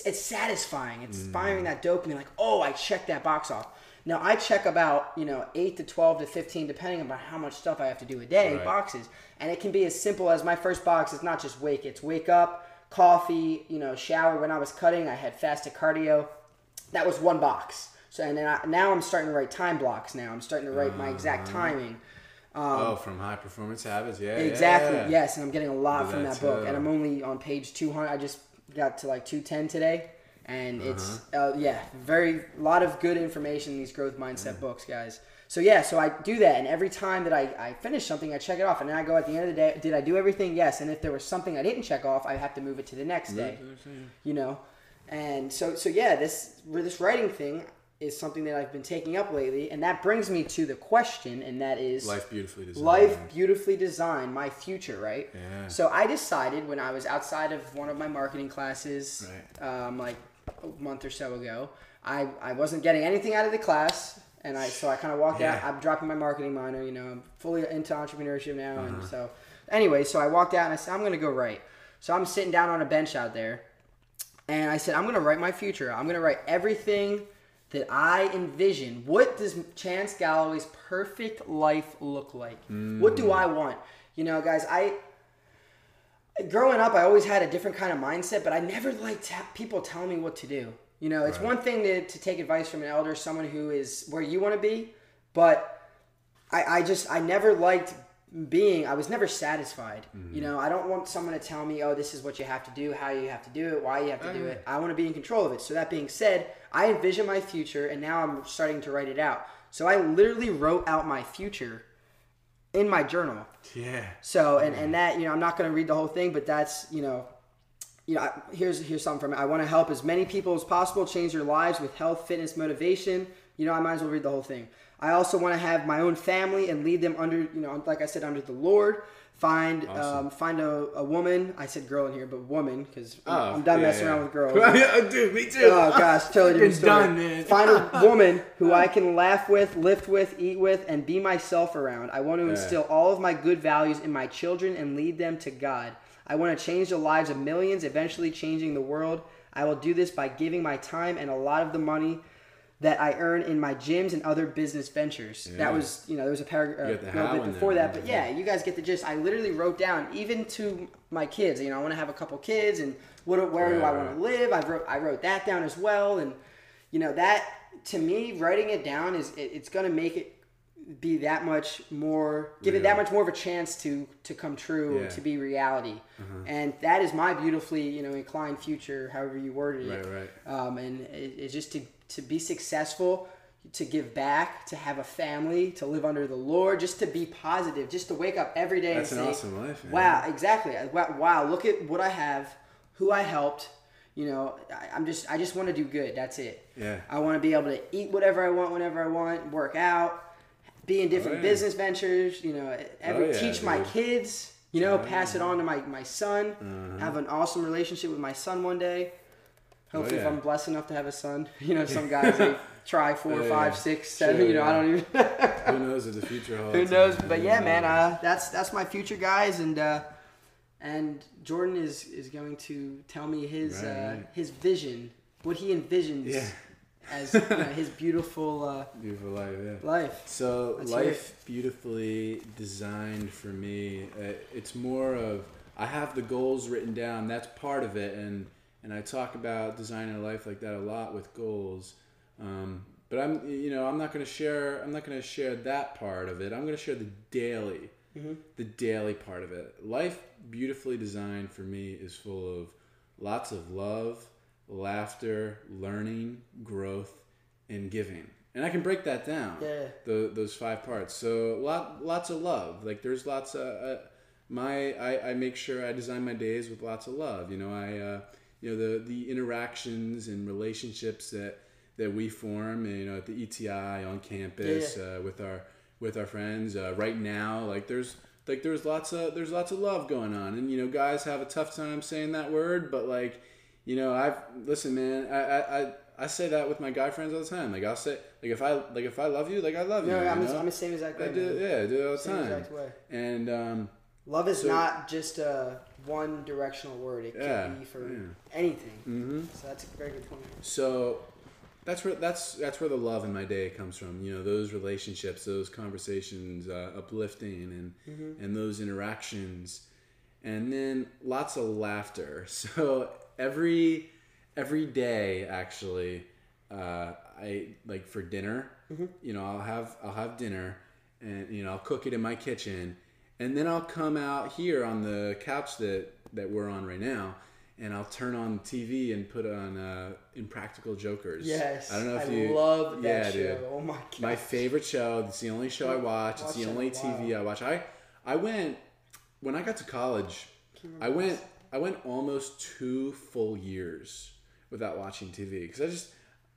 [SPEAKER 2] it's satisfying. It's
[SPEAKER 1] Mm.
[SPEAKER 2] firing that dopamine. Like, oh, I checked that box off. Now I check about you know eight to twelve to fifteen, depending on how much stuff I have to do a day.
[SPEAKER 1] Right.
[SPEAKER 2] Boxes, and it can be as simple as my first box is not just wake. It's wake up, coffee, you know, shower. When I was cutting, I had fasted cardio. That was one box. So and then I, now I'm starting to write time blocks. Now I'm starting to write my exact
[SPEAKER 1] Uh-huh.
[SPEAKER 2] Timing.
[SPEAKER 1] oh, from high performance habits. Yeah.
[SPEAKER 2] Exactly.
[SPEAKER 1] yeah.
[SPEAKER 2] Yes, and I'm getting a lot from
[SPEAKER 1] that
[SPEAKER 2] that book, and I'm only on page 200. I just got to like 210 today, and it's
[SPEAKER 1] Uh-huh.
[SPEAKER 2] uh, yeah, very a lot of good information in these growth mindset books, guys. So yeah, so I do that, and every time that I, I finish something, I check it off, and then I go at the end of the day, did I do everything? Yes, and if there was something I didn't check off, I have to move it to the next day. You know, and so so yeah, this this writing thing is something that I've been taking up lately, and that brings me to the question, and that is
[SPEAKER 1] Life beautifully designed.
[SPEAKER 2] life beautifully designed my future right
[SPEAKER 1] Yeah.
[SPEAKER 2] so i decided when i was outside of one of my marketing classes
[SPEAKER 1] Right.
[SPEAKER 2] um, like a month or so ago I, I wasn't getting anything out of the class and i so i kind of walked out i'm dropping my marketing minor you know i'm fully into entrepreneurship now
[SPEAKER 1] Uh-huh.
[SPEAKER 2] and so anyway so i walked out and i said i'm going to go write so i'm sitting down on a bench out there and I said, I'm going to write my future. I'm going to write everything that I envision. What does Chance Galloway's perfect life look like? What do I want? You know, guys, I. Growing up, I always had a different kind of mindset, but I never liked people telling me what to do. You know, it's one thing to, to take advice from an elder, someone who is where you want to be, but I, I just I never liked being I was never satisfied. You mm-hmm. know, I don't want someone to tell me, "Oh, this is what you have to do, how you have to do it, why you have to do it." Mm-hmm. I want to be in control of it. So that being said, I envision my future and now I'm starting to write it out. So I literally wrote out my future in my journal.
[SPEAKER 1] Yeah.
[SPEAKER 2] So and and mm-hmm. that, you know, I'm not going to read the whole thing, but that's, you know, you know, I- here's here's something from it. I want to help as many people as possible change their lives with health, fitness, motivation. You know, I might as well read the whole thing. I also want to have my own family and lead them under, you know, like I said, under the Lord. Find um, find a, a woman. I said girl in here, but woman because
[SPEAKER 1] Oh,
[SPEAKER 2] I'm done
[SPEAKER 1] yeah,
[SPEAKER 2] messing
[SPEAKER 1] yeah.
[SPEAKER 2] around with girls.
[SPEAKER 1] Dude, me too.
[SPEAKER 2] Oh gosh, totally different
[SPEAKER 1] It's
[SPEAKER 2] story.
[SPEAKER 1] done, man.
[SPEAKER 2] Find a woman who I can laugh with, lift with, eat with, and be myself around. I want to instill all of my good values in my children and lead them to God. I want to change the lives of millions, eventually changing the world. I will do this by giving my time and a lot of the money that I earn in my gyms and other business ventures.
[SPEAKER 1] Yeah.
[SPEAKER 2] That was, you know, there was a paragraph
[SPEAKER 1] You got the
[SPEAKER 2] a little bit before
[SPEAKER 1] there,
[SPEAKER 2] that, but
[SPEAKER 1] yeah.
[SPEAKER 2] yeah, you guys get the gist. I literally wrote down, even to my kids. You know, I want to have a couple kids, and what, where do I want to live? I wrote, I wrote that down as well, and you know that to me, writing it down is it, it's going to make it be that much more, give it that much more of a chance to to come true,
[SPEAKER 1] Yeah.
[SPEAKER 2] to be reality, and that is my beautifully, you know, inclined future, however you worded it.
[SPEAKER 1] Right, right.
[SPEAKER 2] Um, and it, it's just to to be successful, to give back, to have a family, to live under the Lord, just to be positive, just to wake up every day
[SPEAKER 1] That's
[SPEAKER 2] and
[SPEAKER 1] an
[SPEAKER 2] say,
[SPEAKER 1] awesome life, man.
[SPEAKER 2] "Wow, exactly! Wow, wow, look at what I have, who I helped." You know, I, I'm just I just want to do good. That's it.
[SPEAKER 1] Yeah.
[SPEAKER 2] I want to be able to eat whatever I want whenever I want, work out, be in different
[SPEAKER 1] Oh, yeah.
[SPEAKER 2] business ventures. You know, every
[SPEAKER 1] Oh, yeah,
[SPEAKER 2] teach my kids. You know, pass it on to my my son.
[SPEAKER 1] Uh-huh.
[SPEAKER 2] Have an awesome relationship with my son one day. Hopefully, if
[SPEAKER 1] Oh, yeah.
[SPEAKER 2] I'm blessed enough to have a son, you know, some guys they try four,
[SPEAKER 1] Yeah,
[SPEAKER 2] five, six, seven.
[SPEAKER 1] Sure,
[SPEAKER 2] you know, I don't even.
[SPEAKER 1] Who knows what the future holds?
[SPEAKER 2] Who knows? But yeah, man, uh, that's that's my future, guys, and uh, and Jordan is is going to tell me his
[SPEAKER 1] Right,
[SPEAKER 2] uh,
[SPEAKER 1] right.
[SPEAKER 2] his vision, what he envisions
[SPEAKER 1] Yeah.
[SPEAKER 2] as you know, his beautiful uh,
[SPEAKER 1] Beautiful life, yeah.
[SPEAKER 2] life.
[SPEAKER 1] So
[SPEAKER 2] Let's
[SPEAKER 1] life beautifully designed for me. Uh, it's more of I have the goals written down. That's part of it, and and I talk about designing a life like that a lot with goals. Um, but I'm you know I'm not going to share I'm not going to share that part of it. I'm going to share the daily, the daily part of it. Life beautifully designed for me is full of lots of love, laughter, learning, growth, and giving. And I can break that down
[SPEAKER 2] Yeah.
[SPEAKER 1] the, those five parts. So lot lots of love. Like there's lots of uh, my I, I make sure I design my days with lots of love. You know I uh, you know the the interactions and relationships that that we form. You know at the ETI on campus
[SPEAKER 2] Yeah,
[SPEAKER 1] Uh, with our with our friends uh, right now. Like there's like there's lots of there's lots of love going on, and you know guys have a tough time saying that word, but like you know I've listen man I I. I I say that with my guy friends all the time. Like I'll say, like if I like if I love you, like I love
[SPEAKER 2] No,
[SPEAKER 1] you.
[SPEAKER 2] I'm,
[SPEAKER 1] you know?
[SPEAKER 2] I'm the same exact way.
[SPEAKER 1] I do,
[SPEAKER 2] man.
[SPEAKER 1] yeah, I do it all the
[SPEAKER 2] Same
[SPEAKER 1] time. And um,
[SPEAKER 2] Love is
[SPEAKER 1] So-
[SPEAKER 2] not just a one directional word. It
[SPEAKER 1] Yeah,
[SPEAKER 2] can be for
[SPEAKER 1] yeah.
[SPEAKER 2] anything.
[SPEAKER 1] hmm
[SPEAKER 2] So that's a very good point.
[SPEAKER 1] so that's where that's that's where the love in my day comes from. You know, those relationships, those conversations, uh, uplifting, and
[SPEAKER 2] Mm-hmm.
[SPEAKER 1] and those interactions, and then lots of laughter. So every every day, actually, uh, I like for dinner. You know, I'll have I'll have dinner, and you know I'll cook it in my kitchen, and then I'll come out here on the couch that that we're on right now, and I'll turn on TV and put on uh, Impractical Jokers.
[SPEAKER 2] Yes.
[SPEAKER 1] I don't know if
[SPEAKER 2] I
[SPEAKER 1] you
[SPEAKER 2] love that
[SPEAKER 1] yeah,
[SPEAKER 2] show.
[SPEAKER 1] dude.
[SPEAKER 2] Oh my god.
[SPEAKER 1] My favorite show. It's the only show I watch. It's the only. TV I watch. I I went when I got to college. I went I went almost two full years without watching TV because I just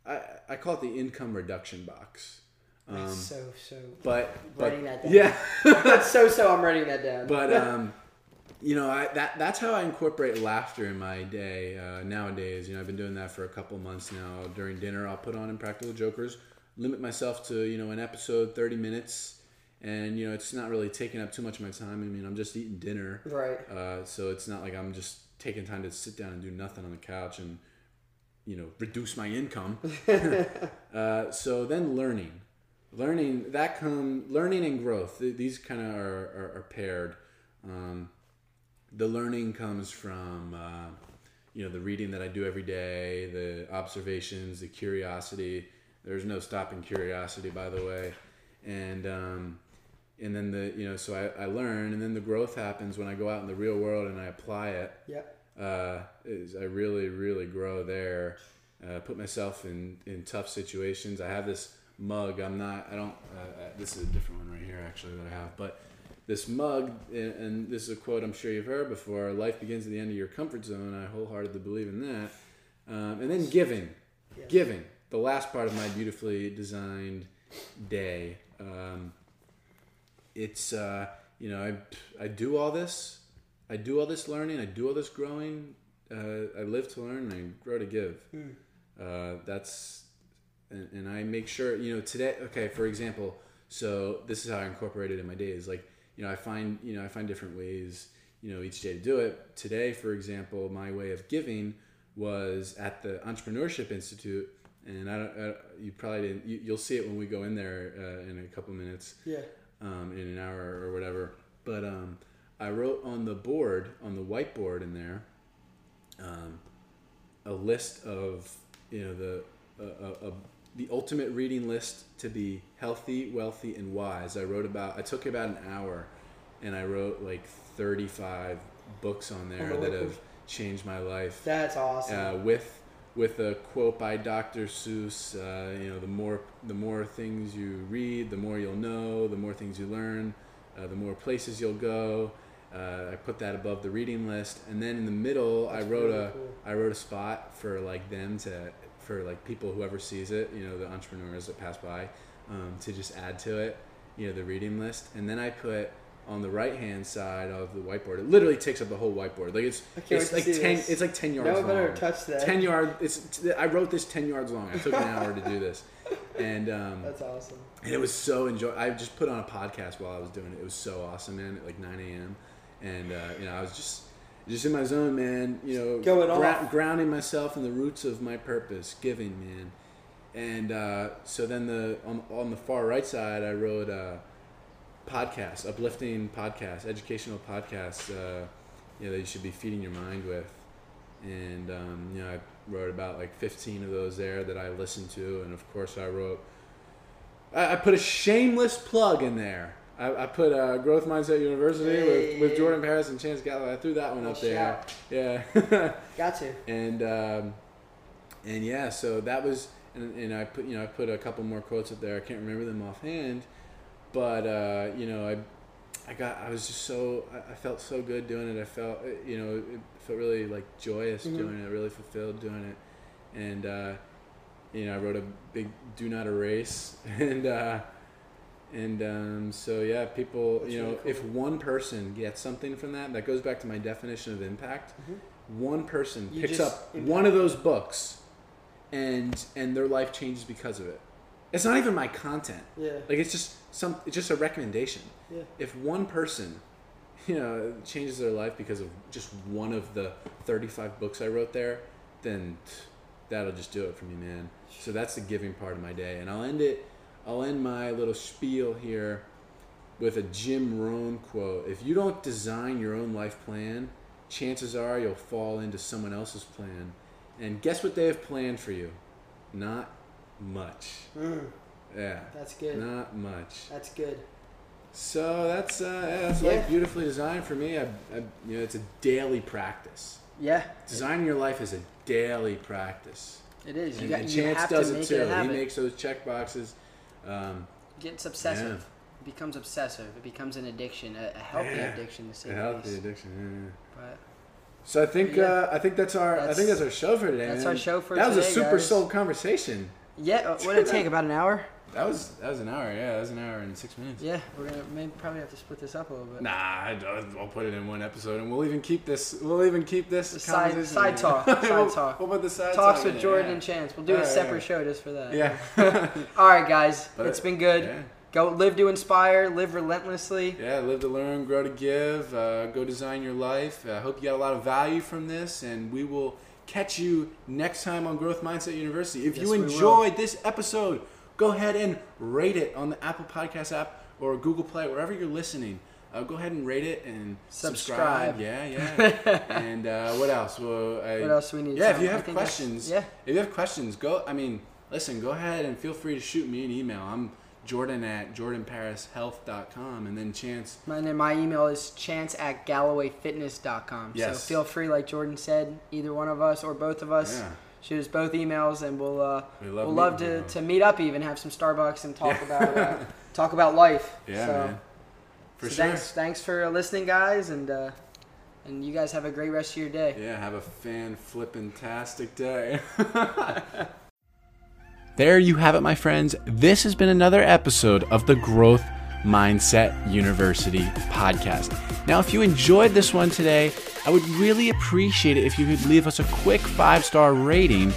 [SPEAKER 1] I I call it the income reduction box. Um,
[SPEAKER 2] so so.
[SPEAKER 1] but but
[SPEAKER 2] Writing that down.
[SPEAKER 1] yeah.
[SPEAKER 2] so so. I'm writing that down.
[SPEAKER 1] but um, you know, I, that that's how I incorporate laughter in my day uh, nowadays. You know, I've been doing that for a couple months now. During dinner, I'll put on Impractical Jokers, limit myself to you know an episode, thirty minutes, and you know it's not really taking up too much of my time. I mean, I'm just eating dinner,
[SPEAKER 2] right.
[SPEAKER 1] uh, so it's not like I'm just taking time to sit down and do nothing on the couch and you know reduce my income. uh, so then learning, learning that come learning and growth. These kind of are, are, are paired. Um, the learning comes from uh, you know the reading that I do every day, the observations, the curiosity. There's no stopping curiosity, by the way, and um, and then the you know so I, I learn, and then the growth happens when I go out in the real world and I apply it
[SPEAKER 2] Yep.
[SPEAKER 1] uh, is I really, really grow there. Uh, put myself in, in tough situations. I have this mug. I'm not. I don't. Uh, uh, this is a different one right here, actually, that I have. But this mug, and, this is a quote I'm sure you've heard before. Life begins at the end of your comfort zone. I wholeheartedly believe in that. Um, and then giving, giving. The last part of my beautifully designed day. Um, it's uh, you know I I do all this. I do all this learning. I do all this growing. Uh, I live to learn and I grow to give. Uh, that's and, and I make sure you know today. Okay, for example, so this is how I incorporate it in my days. Like you know, I find you know I find different ways you know each day to do it. Today, for example, my way of giving was at the Entrepreneurship Institute, and I don't. I, you probably didn't. You, you'll see it when we go in there uh, in a couple minutes
[SPEAKER 2] Yeah.
[SPEAKER 1] um, in an hour or whatever. But um, I wrote on the board, on the whiteboard in there, um, a list of you know the uh, uh, the ultimate reading list to be healthy, wealthy, and wise. I wrote about. I took about an hour, and I wrote like thirty five books on there that have changed my life
[SPEAKER 2] That's awesome.
[SPEAKER 1] uh, with with a quote by Dr. Seuss. Uh, you know, the more the more things you read, the more you'll know. The more things you learn, uh, the more places you'll go. Uh, I put that above the reading list, and then in the middle, I wrote
[SPEAKER 2] really
[SPEAKER 1] a
[SPEAKER 2] cool.
[SPEAKER 1] I wrote a spot for like them to for like people whoever sees it, you know, the entrepreneurs that pass by, um, to just add to it, you know, the reading list, and then I put on the right hand side of the whiteboard. It literally takes up the whole whiteboard. Like it's it's like ten
[SPEAKER 2] this.
[SPEAKER 1] it's like ten yards
[SPEAKER 2] no one better touch that.
[SPEAKER 1] Ten yard. It's. I wrote this ten yards long. I took an hour to do this, and um,
[SPEAKER 2] That's awesome.
[SPEAKER 1] and it was so enjoy. I just put on a podcast while I was doing it. It was so awesome, man. At like nine a.m. and uh, you know I was just just in my zone, man. You know, grounding myself in the roots of my purpose, giving, man. And uh, so then the on, on the far right side, I wrote uh, podcasts, uplifting podcasts, educational podcasts. Uh, you know that you should be feeding your mind with. And um, you know, I wrote about like 15 of those there that I listened to, and of course, I wrote. I, I put a shameless plug in there. I, I put uh, Growth Mindset University with, with Jordan Paris and Chance Galloway. I threw that one up there.
[SPEAKER 2] shout.
[SPEAKER 1] Yeah.
[SPEAKER 2] Got to.
[SPEAKER 1] and um, and yeah, so that was and, and I put you know I put a couple more quotes up there. I can't remember them offhand, but uh, you know I I got I was just so I, felt so good doing it. I felt uh, you know it felt really like joyous
[SPEAKER 2] Mhm.
[SPEAKER 1] doing it, really fulfilled doing it, and uh, you know I wrote a big do not erase and. Uh, and um, so yeah, people,
[SPEAKER 2] That's
[SPEAKER 1] you know,
[SPEAKER 2] really cool.
[SPEAKER 1] if one person gets something from that, that goes back to my definition of impact.
[SPEAKER 2] Mhm.
[SPEAKER 1] One person
[SPEAKER 2] You
[SPEAKER 1] picks up
[SPEAKER 2] impact.
[SPEAKER 1] one of those books, and and their life changes because of it. It's not even my content.
[SPEAKER 2] Yeah.
[SPEAKER 1] Like it's just some. It's just a recommendation.
[SPEAKER 2] Yeah.
[SPEAKER 1] If one person, you know, changes their life because of just one of the thirty-five books I wrote there, then that'll just do it for me, man. So that's the giving part of my day, and I'll end it. I'll end my little spiel here with a Jim Rohn quote. If you don't design your own life plan, chances are you'll fall into someone else's plan. And guess what they have planned for you? Not much.
[SPEAKER 2] Mm,
[SPEAKER 1] Yeah,
[SPEAKER 2] that's good.
[SPEAKER 1] not much.
[SPEAKER 2] That's good.
[SPEAKER 1] So that's uh, yeah, that's
[SPEAKER 2] Yeah.
[SPEAKER 1] like beautifully designed for me. I, I, you know, it's a daily practice.
[SPEAKER 2] Yeah,
[SPEAKER 1] Designing your life is a daily practice.
[SPEAKER 2] it is. You,
[SPEAKER 1] And,
[SPEAKER 2] got,
[SPEAKER 1] and Chance does it too.
[SPEAKER 2] it
[SPEAKER 1] he makes those check boxes. Um,
[SPEAKER 2] Gets obsessive. It becomes obsessive. It becomes an addiction, a, a healthy
[SPEAKER 1] Yeah.
[SPEAKER 2] addiction to say
[SPEAKER 1] a
[SPEAKER 2] the
[SPEAKER 1] healthy
[SPEAKER 2] least.
[SPEAKER 1] addiction. yeah, yeah.
[SPEAKER 2] But
[SPEAKER 1] So I think
[SPEAKER 2] Yeah.
[SPEAKER 1] uh, I think that's our I think that's our show for today.
[SPEAKER 2] that's
[SPEAKER 1] man.
[SPEAKER 2] our show for
[SPEAKER 1] that was a super
[SPEAKER 2] guys.
[SPEAKER 1] soul conversation.
[SPEAKER 2] yeah, uh, what did it take? About an hour?
[SPEAKER 1] That was that was an hour. Yeah, that was an hour and six minutes.
[SPEAKER 2] Yeah, we're gonna maybe probably have to split this up a little bit.
[SPEAKER 1] Nah, I, I'll put it in one episode, and we'll even keep this. We'll even keep this
[SPEAKER 2] The side- side talk, side
[SPEAKER 1] we'll,
[SPEAKER 2] talk.
[SPEAKER 1] What about the side
[SPEAKER 2] Talks with Jordan
[SPEAKER 1] yeah.
[SPEAKER 2] and Chance. We'll do a separate show just for that.
[SPEAKER 1] Yeah.
[SPEAKER 2] All right, guys.
[SPEAKER 1] But-
[SPEAKER 2] it's been good.
[SPEAKER 1] yeah.
[SPEAKER 2] Go live to inspire, live relentlessly.
[SPEAKER 1] Yeah, live to learn, grow to give. Uh, go design your life. I hope you got a lot of value from this, and we will catch you next time on Growth Mindset University. If
[SPEAKER 2] Yes,
[SPEAKER 1] you enjoyed this episode, go ahead and rate it on the Apple Podcast app or Google Play, wherever you're listening. Uh, go ahead and rate it and subscribe.
[SPEAKER 2] Subscribe.
[SPEAKER 1] Yeah, yeah. and uh, what else? Well, I,
[SPEAKER 2] What else do we need?
[SPEAKER 1] Yeah, if you have questions,
[SPEAKER 2] Yeah.
[SPEAKER 1] if you have questions, go. I mean, listen, go ahead and feel free to shoot me an email. I'm Jordan at jordanparishealth.com, and then Chance.
[SPEAKER 2] My, and then my email is chance at gallowayfitness.com.
[SPEAKER 1] Yes.
[SPEAKER 2] So feel free, like Jordan said, either one of us or both of us.
[SPEAKER 1] Yeah.
[SPEAKER 2] Shoot us both emails, and we'll uh,
[SPEAKER 1] We love
[SPEAKER 2] we'll love to, to meet up, even have some Starbucks and talk
[SPEAKER 1] Yeah.
[SPEAKER 2] about uh, talk about life.
[SPEAKER 1] Yeah,
[SPEAKER 2] so,
[SPEAKER 1] man. For
[SPEAKER 2] so
[SPEAKER 1] sure.
[SPEAKER 2] thanks thanks for listening, guys, and uh, and you guys have a great rest of your day.
[SPEAKER 1] Yeah, have a fan flippin' tastic day. there you have it, my friends. This has been another episode of the Growth Mindset University podcast. Now, if you enjoyed this one today, I would really appreciate it if you could leave us a quick five star rating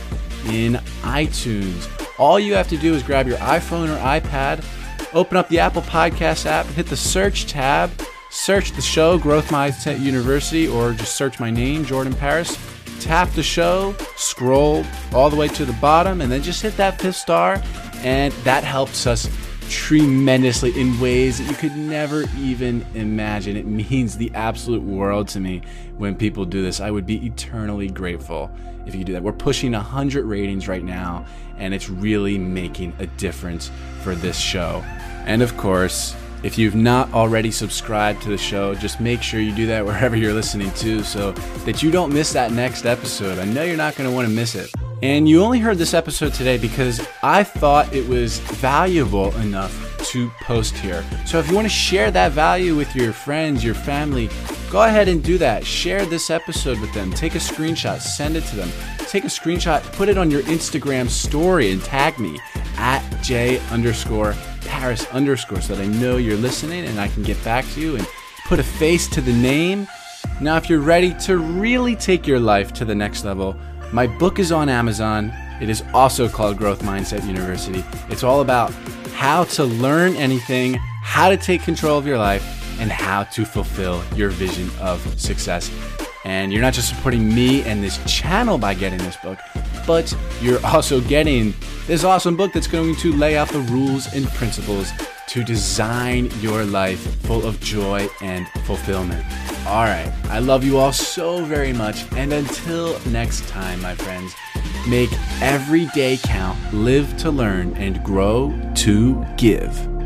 [SPEAKER 1] in iTunes. All you have to do is grab your iPhone or iPad, open up the Apple Podcast app, hit the search tab, search the show Growth Mindset University, or just search my name, Jordan Paris. Tap the show, scroll all the way to the bottom, and then just hit that fifth star, and that helps us tremendously in ways that you could never even imagine. It means the absolute world to me when people do this. I would be eternally grateful if you do that. We're pushing 100 ratings right now, and it's really making a difference for this show. And of course, if you've not already subscribed to the show, just make sure you do that wherever you're listening to so that you don't miss that next episode. I know you're not going to want to miss it. And you only heard this episode today because I thought it was valuable enough to post here. So if you want to share that value with your friends, your family, go ahead and do that. Share this episode with them. Take a screenshot, send it to them. Take a screenshot, put it on your Instagram story, and tag me at J underscore Paris underscore so that I know you're listening and I can get back to you and put a face to the name. Now, if you're ready to really take your life to the next level, my book is on Amazon. It is also called Growth Mindset University. It's all about how to learn anything, how to take control of your life, and how to fulfill your vision of success. And you're not just supporting me and this channel by getting this book, but you're also getting this awesome book that's going to lay out the rules and principles to design your life full of joy and fulfillment. All right, I love you all so very much. And until next time, my friends, make every day count, live to learn, and grow to give.